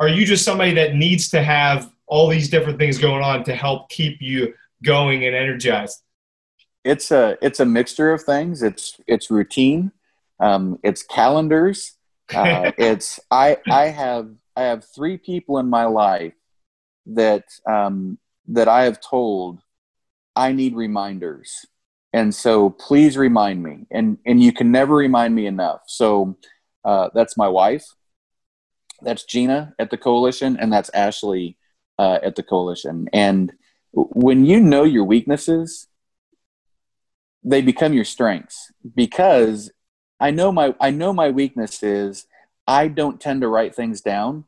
are you just somebody that needs to have all these different things going on to help keep you going and energized? It's a it's a mixture of things. It's it's routine. Um, it's calendars. Uh, it's I I have I have three people in my life that um, that I have told I need reminders, and so please remind me. And and you can never remind me enough. So uh, that's my wife. That's Gina at the coalition, and that's Ashley uh, at the coalition. And when you know your weaknesses, they become your strengths because I know my I know my weakness is I don't tend to write things down.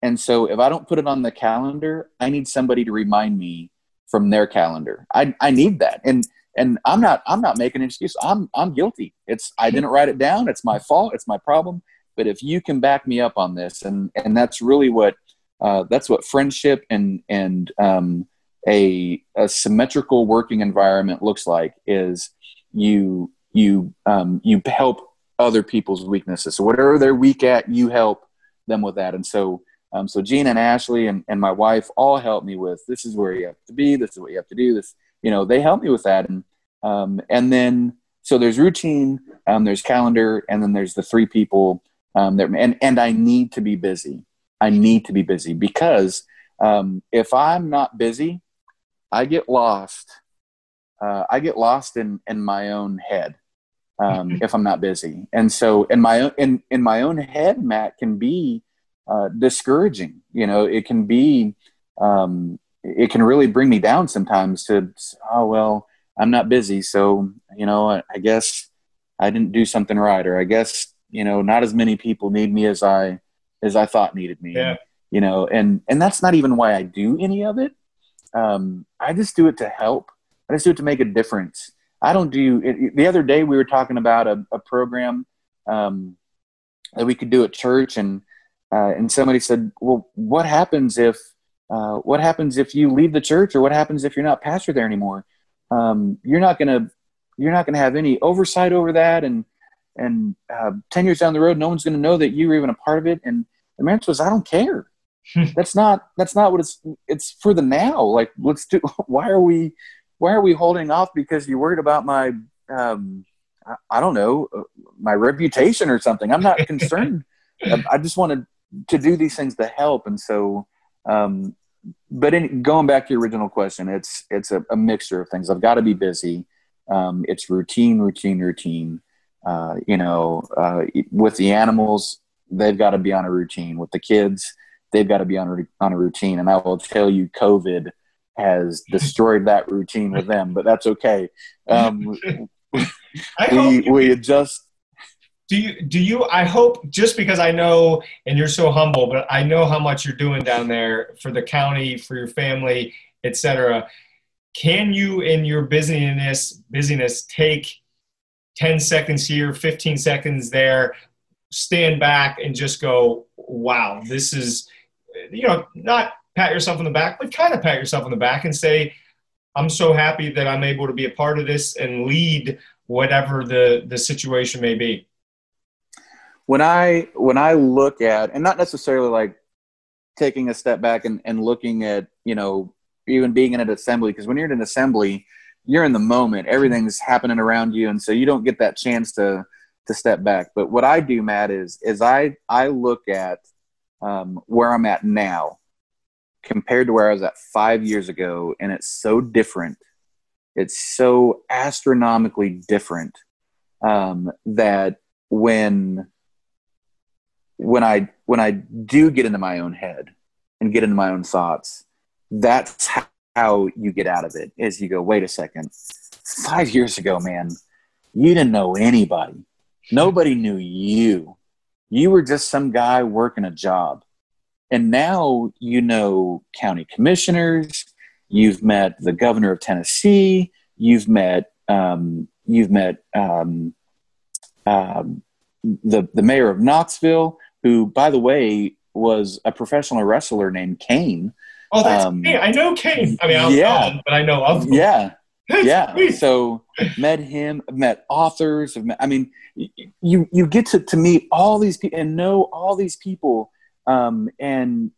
And so if I don't put it on the calendar, I need somebody to remind me from their calendar. I I need that. And and I'm not I'm not making an excuse. I'm I'm guilty. It's I didn't write it down. It's my fault. It's my problem. But if you can back me up on this, and and that's really what uh, that's what friendship and and um, a, a symmetrical working environment looks like is you you um, you help other people's weaknesses. So whatever they're weak at, you help them with that. And so um, so Gina and Ashley and, and my wife all help me with this is where you have to be, this is what you have to do, this you know, they help me with that. And um, and then so there's routine, um, there's calendar, and then there's the three people um, that and and I need to be busy. I need to be busy because um, if I'm not busy, I get lost. Uh, I get lost in in my own head um, mm-hmm. if I'm not busy, and so in my own in in my own head, Matt can be uh, discouraging. You know, it can be um, it can really bring me down sometimes. To oh well, I'm not busy, so you know, I, I guess I didn't do something right, or I guess you know, not as many people need me as I as I thought needed me. Yeah. You know, and and that's not even why I do any of it. Um, I just do it to help. I just do it to make a difference. I don't do it, the other day we were talking about a, a program um, that we could do at church, and uh, and somebody said, "Well, what happens if uh, what happens if you leave the church, or what happens if you're not pastor there anymore? Um, you're not gonna you're not gonna have any oversight over that, and and uh, 10 years down the road no one's going to know that you were even a part of it. And the answer was i don't care. That's not that's not what it's it's for the now. Like let's do why are we why are we holding off because you're worried about my um i, I don't know uh, my reputation or something? I'm not concerned. I, I, just wanted to do these things to help. And so um but in, going back to your original question it's it's a, a mixture of things. I've got to be busy. Um, it's routine routine routine. Uh, you know, uh, with the animals, they've got to be on a routine. With the kids, they've got to be on a, on a routine. And I will tell you, COVID has destroyed that routine with them, but that's okay. Um, we, we adjust. Do you, do you, I hope just because I know, and you're so humble, but I know how much you're doing down there for the county, for your family, etc. Can you, in your busyness, busyness, take 10 seconds here, 15 seconds there, stand back and just go, wow, this is, you know, not pat yourself on the back, but kind of pat yourself on the back and say, I'm so happy that I'm able to be a part of this and lead whatever the, the situation may be. When I when I look at and not necessarily like taking a step back and, and looking at, you know, even being in an assembly, because when you're in an assembly, you're in the moment. Everything's happening around you and so you don't get that chance to to step back. But what i do matt is is i i look at um, where i'm at now compared to where i was at five years ago and it's so different it's so astronomically different um, that when when i when i do get into my own head and get into my own thoughts that's how you get out of it is you go, wait a second, five years ago, man, you didn't know anybody. Nobody knew you. You were just some guy working a job. And now you know county commissioners, you've met the governor of Tennessee, you've met um, you've met um, um, the the mayor of Knoxville, who, by the way, was a professional wrestler named Kane Oh, that's um, Kane. I know Kane. I mean, I yeah, but I know of him. Yeah, yeah. Sweet. So met him, met authors. Met, I mean, you you get to to meet all these people and know all these people, um, and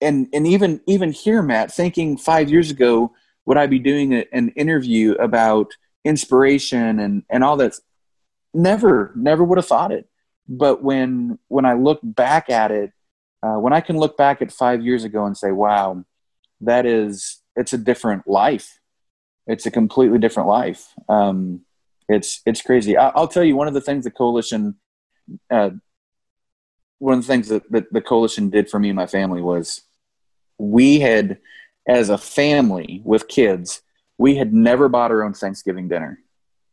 and and even even here, Matt, thinking five years ago, would I be doing a, an interview about inspiration and and all that? Never, never would have thought it. But when when I look back at it, uh, when I can look back at five years ago and say, "Wow, that is it's a different life. It's a completely different life." Um, it's it's crazy. I, will tell you one of the things the coalition, uh, one of the things that, that the coalition did for me and my family was, we had, as a family with kids, we had never bought our own Thanksgiving dinner.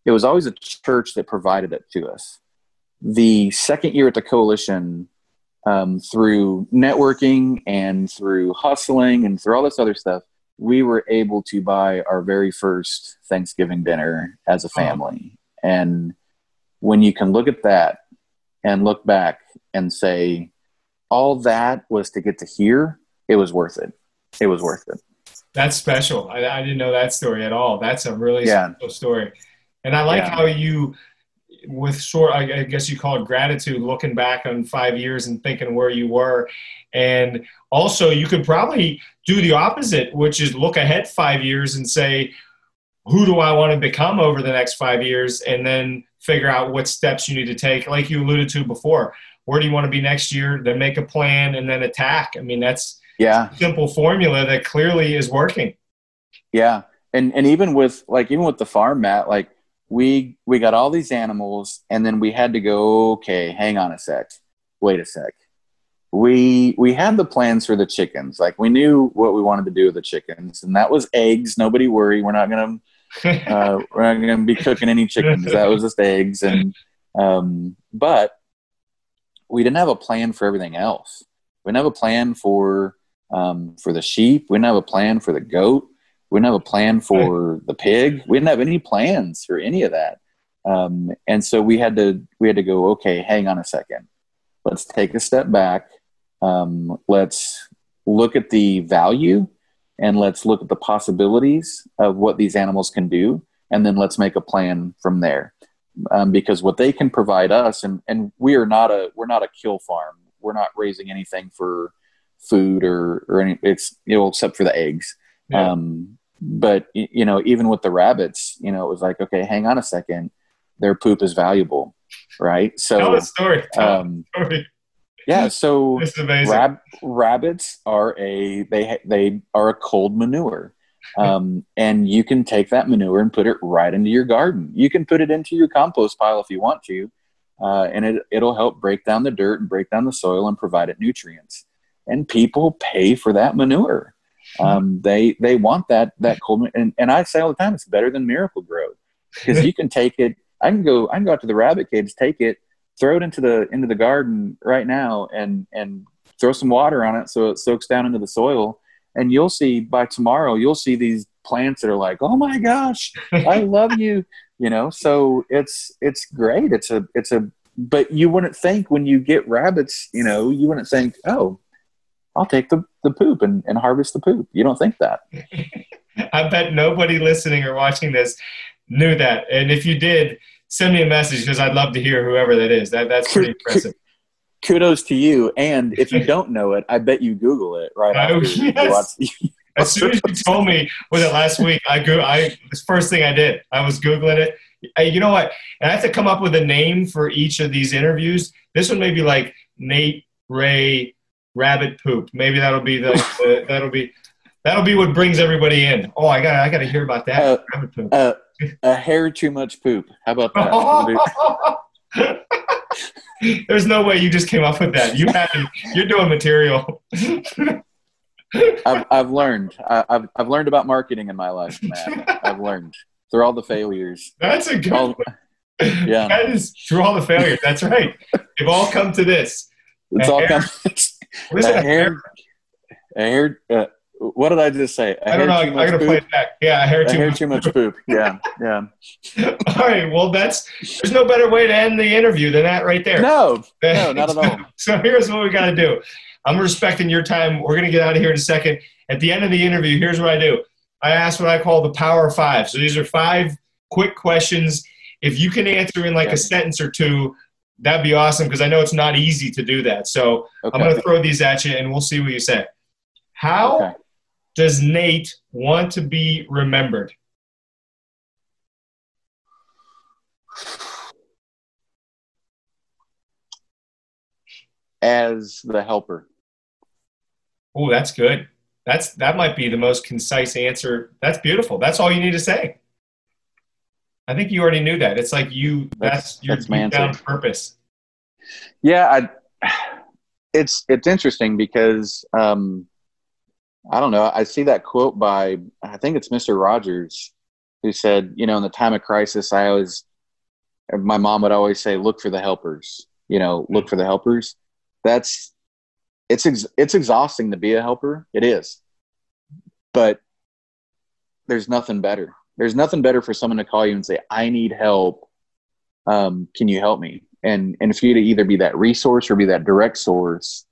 It was always a church that provided it to us. The second year at the coalition, um, through networking and through hustling and through all this other stuff, we were able to buy our very first Thanksgiving dinner as a family. And when you can look at that and look back and say, all that was to get to here, it was worth it. It was worth it. That's special. I, I didn't know that story at all. That's a really yeah. special story. And I like yeah. how you with sort I guess you call it gratitude looking back on five years and thinking where you were and also you could probably do the opposite which is look ahead five years and say who do I want to become over the next five years and then figure out what steps you need to take. Like you alluded to before where do you want to be next year? Then make a plan and then attack. I mean that's yeah. simple formula that clearly is working. Yeah. And and even with like even with the farm Matt like we we got all these animals and then we had to go okay hang on a sec. Wait a sec. We we had the plans for the chickens. Like we knew what we wanted to do with the chickens and that was eggs. Nobody worry. We're not gonna uh, we're not gonna be cooking any chickens that was just eggs and um, but we didn't have a plan for everything else we didn't have a plan for um, for the sheep we didn't have a plan for the goat we didn't have a plan for the pig. We didn't have any plans for any of that. Um, and so we had to we had to go. Okay, hang on a second. Let's take a step back. Um, let's look at the value, and let's look at the possibilities of what these animals can do, and then let's make a plan from there. Um, because what they can provide us, and and we are not a we're not a kill farm. We're not raising anything for food or or any. It's you know except for the eggs. Yeah. Um, but you know, even with the rabbits, you know, it was like, okay, hang on a second, their poop is valuable, right? So, Tell a story. Tell um, story. Yeah, so rab- rabbits are a they they are a cold manure, um, and you can take that manure and put it right into your garden. You can put it into your compost pile if you want to, uh, and it it'll help break down the dirt and break down the soil and provide it nutrients. And people pay for that manure. Um, they they want that that cold and, and I say all the time it's better than Miracle-Gro because you can take it. I can go I can go out to the rabbit cage, take it, throw it into the into the garden right now, and and throw some water on it so it soaks down into the soil, and you'll see by tomorrow you'll see these plants that are like, oh my gosh, I love you, you know. So it's it's great. It's a it's a but you wouldn't think when you get rabbits, you know, you wouldn't think, oh, I'll take the, the poop and, and harvest the poop. You don't think that. I bet nobody listening or watching this knew that. And if you did, send me a message because I'd love to hear whoever that is. That, that's pretty impressive. Kudos to you. And if you don't know it, I bet you Google it right oh, yes. as soon as you told me, was it last week? I go. I the first thing I did, I was googling it. I, you know what? And I have to come up with a name for each of these interviews. This one may be like Nate Ray rabbit poop. Maybe that'll be the, the that'll be that'll be what brings everybody in. Oh, I got I got to hear about that uh, rabbit poop. Uh, a hair too much poop. How about that? There's no way you just came up with that. You had you're doing material. I've I've learned. I, have I've learned about marketing in my life, man. I've learned through all the failures. That's a good. All, yeah, that is through all the failures. That's right. They've all come to this. It's all come. What is a? Hair, a hair. Uh, what did I just say? A I don't know. I gotta poop? play it back. Yeah, hair a too, hair much, too much poop. Yeah, yeah. all right. Well, that's there's no better way to end the interview than that right there. No, no, not at all. so here's what we got to do. I'm respecting your time. We're gonna get out of here in a second. At the end of the interview, here's what I do. I ask what I call the power five. So these are five quick questions. If you can answer in like yeah. a sentence or two, that'd be awesome because I know it's not easy to do that. So okay. I'm going to throw these at you and we'll see what you say. How okay. Does Nate want to be remembered? As the helper. Oh, that's good. That's that might be the most concise answer. That's beautiful. That's all you need to say. I think you already knew that. It's like you that's, that's your that's deep down purpose. Yeah, I it's it's interesting because um I don't know. I see that quote by I think it's Mr. Rogers who said, you know, in the time of crisis, I always my mom would always say, look for the helpers. You know, look for the helpers. That's it's ex- it's exhausting to be a helper. It is, but there's nothing better. There's nothing better for someone to call you and say, "I need help. Um, can you help me?" And and for you to either be that resource or be that direct source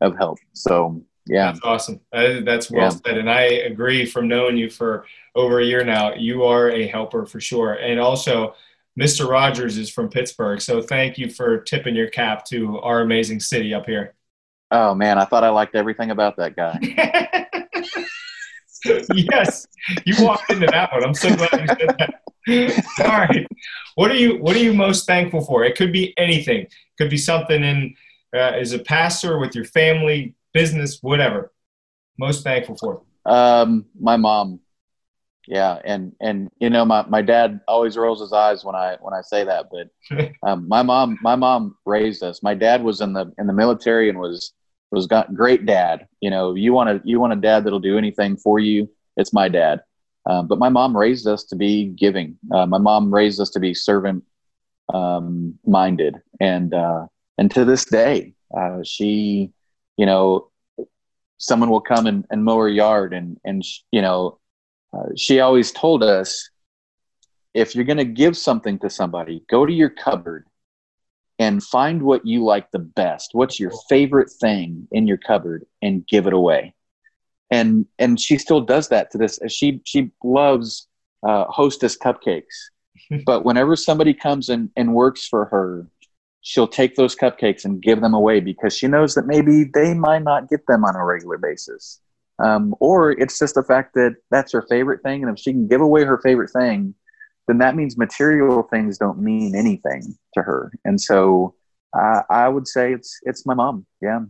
of help. So yeah, that's awesome. that's well yeah. said, and I agree. From knowing you for over a year now, you are a helper for sure, and also. Mr. Rogers is from Pittsburgh, so thank you for tipping your cap to our amazing city up here. Oh man, I thought I liked everything about that guy. yes, you walked into that one. I'm so glad you said that. All right, what are you What are you most thankful for? It could be anything. It could be something in uh, as a pastor with your family, business, whatever. Most thankful for. Um, my mom. Yeah, and and you know my, my dad always rolls his eyes when I when I say that, but um, my mom my mom raised us. My dad was in the in the military and was was got great dad. You know, you want a you want a dad that'll do anything for you. It's my dad. Um, but my mom raised us to be giving. Uh, my mom raised us to be servant um, minded, and uh, and to this day, uh, she, you know, someone will come and, and mow her yard, and and you know, uh, she always told us, if you're going to give something to somebody, go to your cupboard and find what you like the best. What's your favorite thing in your cupboard and give it away. And and she still does that to this. She she loves uh, Hostess cupcakes, but whenever somebody comes and, and works for her, she'll take those cupcakes and give them away because she knows that maybe they might not get them on a regular basis. Um, or it's just the fact that that's her favorite thing, and if she can give away her favorite thing, then that means material things don't mean anything to her. And so uh, I would say it's it's my mom. Yeah.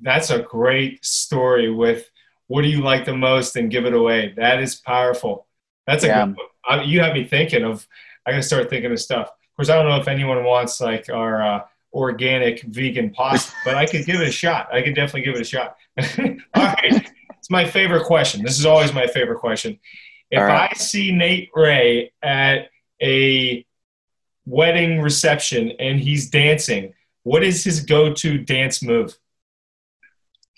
That's a great story with what do you like the most and give it away. That is powerful. That's a yeah. good I, you have me thinking of I gotta start thinking of stuff. Of course I don't know if anyone wants like our uh, organic vegan pasta, but I could give it a shot. I could definitely give it a shot. All right. It's my favorite question. This is always my favorite question. If right. I see Nate Ray at a wedding reception and he's dancing, what is his go-to dance move?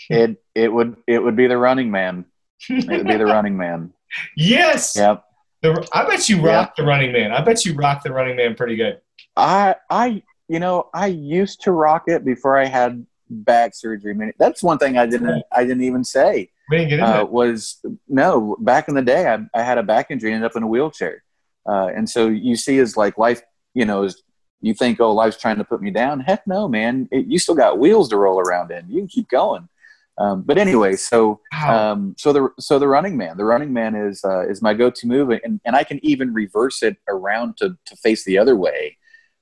It it would it would be the running man. It would be the running man. Yes. Yep. The, I bet you rock yep. the running man. I bet you rock the running man pretty good. I I you know I used to rock it before I had back surgery. I mean, that's one thing I didn't I didn't even say. We didn't get into uh, was no back in the day I, I had a back injury and ended up in a wheelchair uh, and so you see as like life you know is you think oh life's trying to put me down heck no man it, you still got wheels to roll around in you can keep going um, but anyway so um, so the so the running man the running man is uh, is my go-to move and, and I can even reverse it around to, to face the other way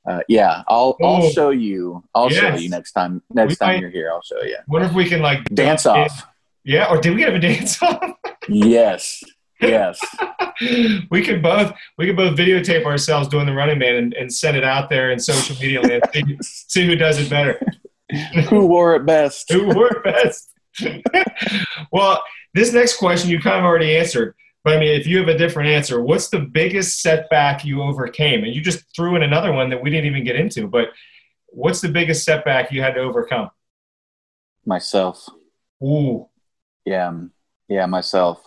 uh, yeah, I'll I'll oh. show you. I'll yes. show you next time. Next we time might, you're here, I'll show you. What if we can like dance off? Yeah, or did we have a dance off? yes. Yes. we could both we could both videotape ourselves doing the running man and, and send it out there in social media land. See, see who does it better. who wore it best? who wore it best? well, this next question you kind of already answered. But I mean, if you have a different answer, what's the biggest setback you overcame? And you just threw in another one that we didn't even get into. But what's the biggest setback you had to overcome? Myself. Ooh. Yeah, yeah, myself.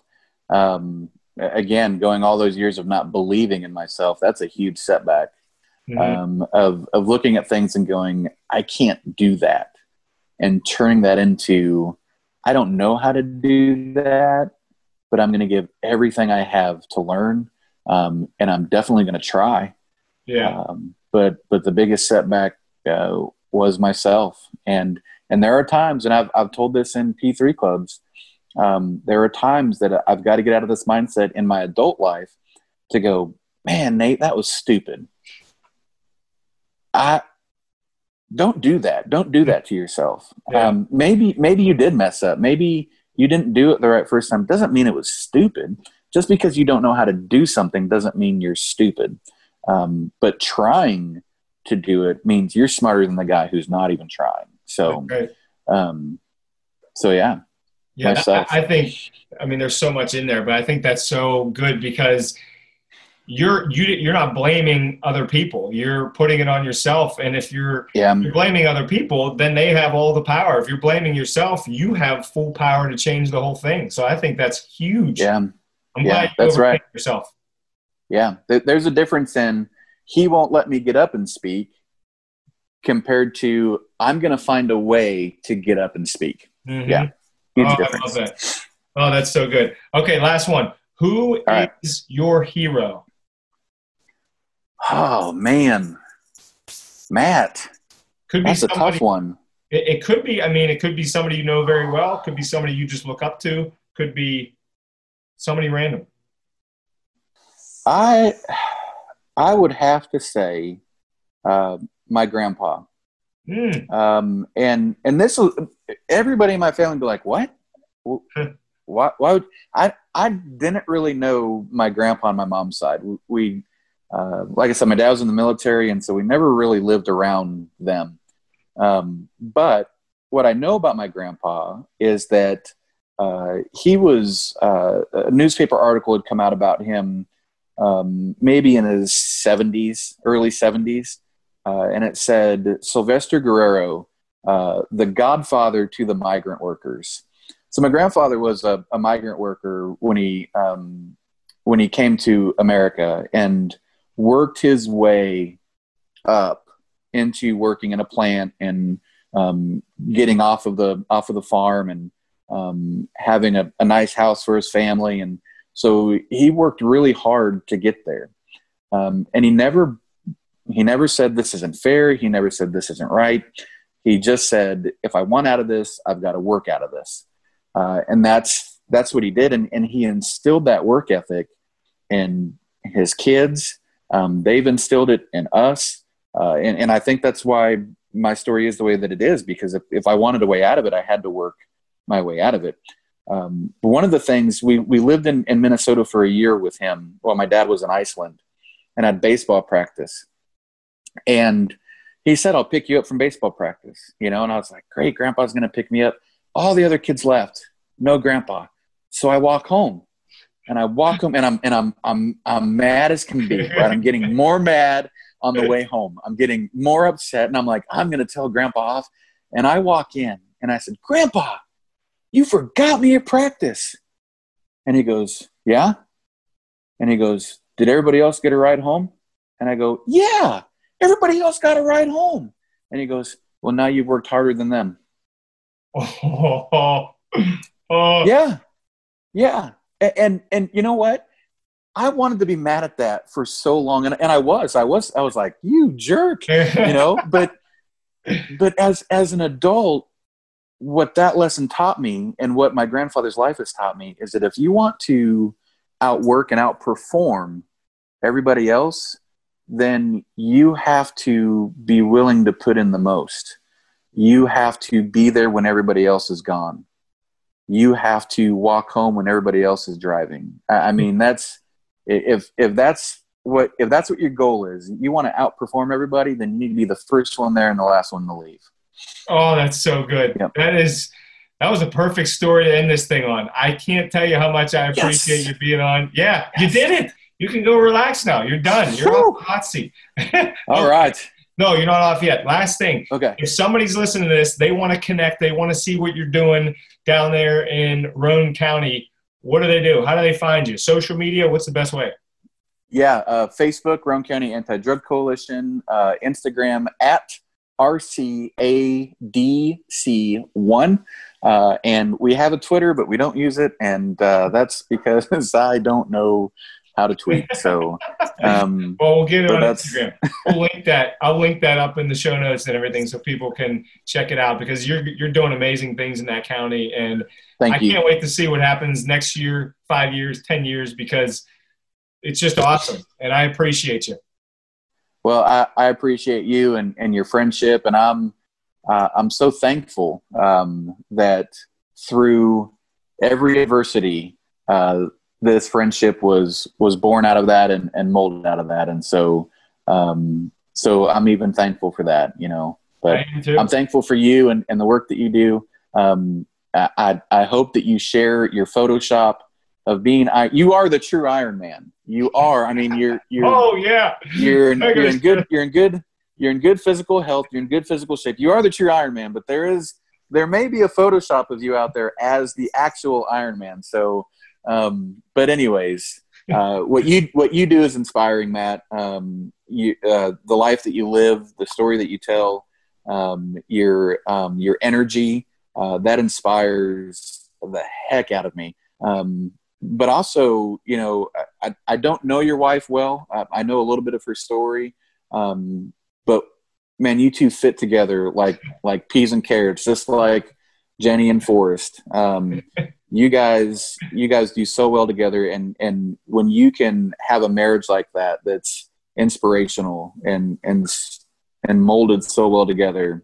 Um, again, going all those years of not believing in myself, that's a huge setback. Mm-hmm. Um, of of looking at things and going, I can't do that, and turning that into, I don't know how to do that, but I'm going to give everything I have to learn, um, and I'm definitely going to try. Yeah. Um, but but the biggest setback uh, was myself, and and there are times, and I've I've told this in P three clubs um, there are times that I've got to get out of this mindset in my adult life to go, man, Nate, that was stupid. I don't do that. Don't do that to yourself. Yeah. Um, maybe maybe you did mess up. Maybe you didn't do it the right first time. Doesn't mean it was stupid. Just because you don't know how to do something doesn't mean you're stupid. Um, but trying to do it means you're smarter than the guy who's not even trying. So, um, so yeah. Yeah, I, I think. I mean, there's so much in there, but I think that's so good because you're you you're not blaming other people. You're putting it on yourself. And if you're, yeah. you're blaming other people, then they have all the power. If you're blaming yourself, you have full power to change the whole thing. So I think that's huge. Yeah, I'm yeah, glad you that's right. yourself. Yeah, there's a difference in he won't let me get up and speak compared to I'm going to find a way to get up and speak. Mm-hmm. Yeah. Huge oh, difference. I love that. Oh, that's so good. Okay, last one. Who All is right. your hero? Oh man, Matt. Could be That's somebody, a tough one. It, it, could be. I mean, it could be somebody you know very well. Could be somebody you just look up to. Could be somebody random. I, I would have to say, uh, my grandpa. Mm. Um, and and this everybody in my family be like, what? why? Why would I? I didn't really know my grandpa on my mom's side. We, we uh, like I said, my dad was in the military, and so we never really lived around them. Um, but what I know about my grandpa is that uh, he was uh, a newspaper article had come out about him um, maybe in his 70s, early 70s, uh, and it said Sylvester Guerrero, uh, the godfather to the migrant workers. So my grandfather was a, a migrant worker when he um, when he came to America, and worked his way up into working in a plant and um, getting off of the off of the farm and um, having a, a, nice house for his family. And so he worked really hard to get there. Um, and he never he never said this isn't fair. He never said this isn't right. He just said if i want out of this i've got to work out of this. Uh, and that's that's what he did. And, and he instilled that work ethic in his kids um, they've instilled it in us, uh, and, and I think that's why my story is the way that it is. Because if, if I wanted a way out of it, I had to work my way out of it. Um, but one of the things we we lived in, in Minnesota for a year with him while my dad was in Iceland, and had baseball practice, and he said, "I'll pick you up from baseball practice," you know, and I was like, "Great, Grandpa's going to pick me up." All the other kids left, no Grandpa, so I walk home and I walk home and I'm and I'm I'm I'm mad as can be. Right, I'm getting more mad on the way home. I'm getting more upset, and I'm like, I'm gonna tell Grandpa off. And I walk in and I said, Grandpa, you forgot me at practice. And he goes, Yeah. And he goes, Did everybody else get a ride home? And I go, Yeah, everybody else got a ride home. And he goes, Well, now you've worked harder than them. Oh, oh. Yeah. Yeah and, and and you know what I wanted to be mad at that for so long, and, and I was, I was, I was like, "You jerk," you know. but but as as an adult, what that lesson taught me, and what my grandfather's life has taught me, is that if you want to outwork and outperform everybody else, then you have to be willing to put in the most. You have to be there when everybody else is gone you have to walk home when everybody else is driving. I mean, mm-hmm. that's if if that's what if that's what your goal is, you want to outperform everybody, then you need to be the first one there and the last one to leave. Oh, that's so good. Yep. That is that was a perfect story to end this thing on. I can't tell you how much I appreciate yes. you being on. Yeah, yes. you did it. You can go relax now. You're done. You're Woo. off the hot seat. All right. No, you're not off yet. Last thing. Okay. If somebody's listening to this, they want to connect, they want to see what you're doing down there in Roane County. What do they do? How do they find you? Social media? What's the best way? Yeah, uh, Facebook, Roane County Anti Drug Coalition, uh, Instagram at RCADC1. Uh, and we have a Twitter, but we don't use it. And uh, that's because I don't know how to tweet. So, um, well, we'll get it on Instagram. we'll link that. I'll link that up in the show notes and everything, so people can check it out because you're you're doing amazing things in that county, and Thank I you. can't wait to see what happens next year, five years, ten years, because it's just awesome, and I appreciate you. Well, I, I appreciate you and, and your friendship, and I'm uh, I'm so thankful um, that through every adversity, uh, this friendship was was born out of that and, and molded out of that, and so um, so I'm even thankful for that, you know. But I'm thankful for you and, and the work that you do. Um, I, I hope that you share your Photoshop of being I, you are the true Iron Man. You are. I mean, you're you're. oh yeah. You're you're in good. You're in good. You're in good physical health. You're in good physical shape. You are the true Iron Man. But there is there may be a Photoshop of you out there as the actual Iron Man. So, um, but anyways, uh, what you what you do is inspiring, Matt. Um, you uh, the life that you live, the story that you tell, um, your um, your energy uh, that inspires the heck out of me. Um, but also, you know, I, I don't know your wife well. I, I know a little bit of her story, um, but man, you two fit together like like peas and carrots, just like Jenny and Forrest. Um, you guys, you guys do so well together, and and when you can have a marriage like that, that's inspirational and and and molded so well together,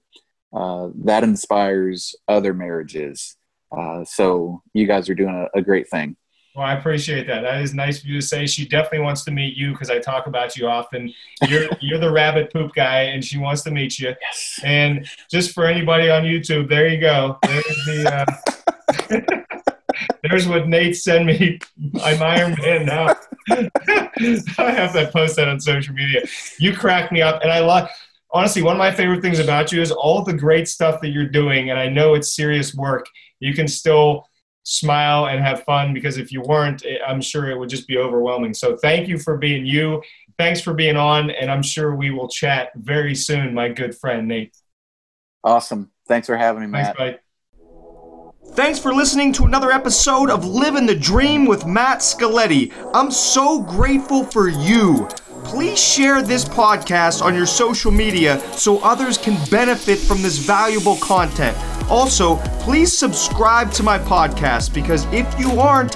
uh, that inspires other marriages. Uh, so you guys are doing a, a great thing. Well, I appreciate that. That is nice of you to say. She definitely wants to meet you because I talk about you often. You're you're the rabbit poop guy, and she wants to meet you. Yes. And just for anybody on YouTube, there you go. There's the. Uh, there's what Nate sent me. I'm Iron Man now. I have to post that on social media. You crack me up, and I love. Honestly, one of my favorite things about you is all the great stuff that you're doing, and I know it's serious work. You can still smile and have fun because if you weren't, I'm sure it would just be overwhelming. So thank you for being you. Thanks for being on, and I'm sure we will chat very soon, my good friend Nate. Awesome. Thanks for having me, Matt. Thanks, Thanks for listening to another episode of Living the Dream with Matt Scaletti. I'm so grateful for you. Please share this podcast on your social media so others can benefit from this valuable content. Also, please subscribe to my podcast because if you aren't,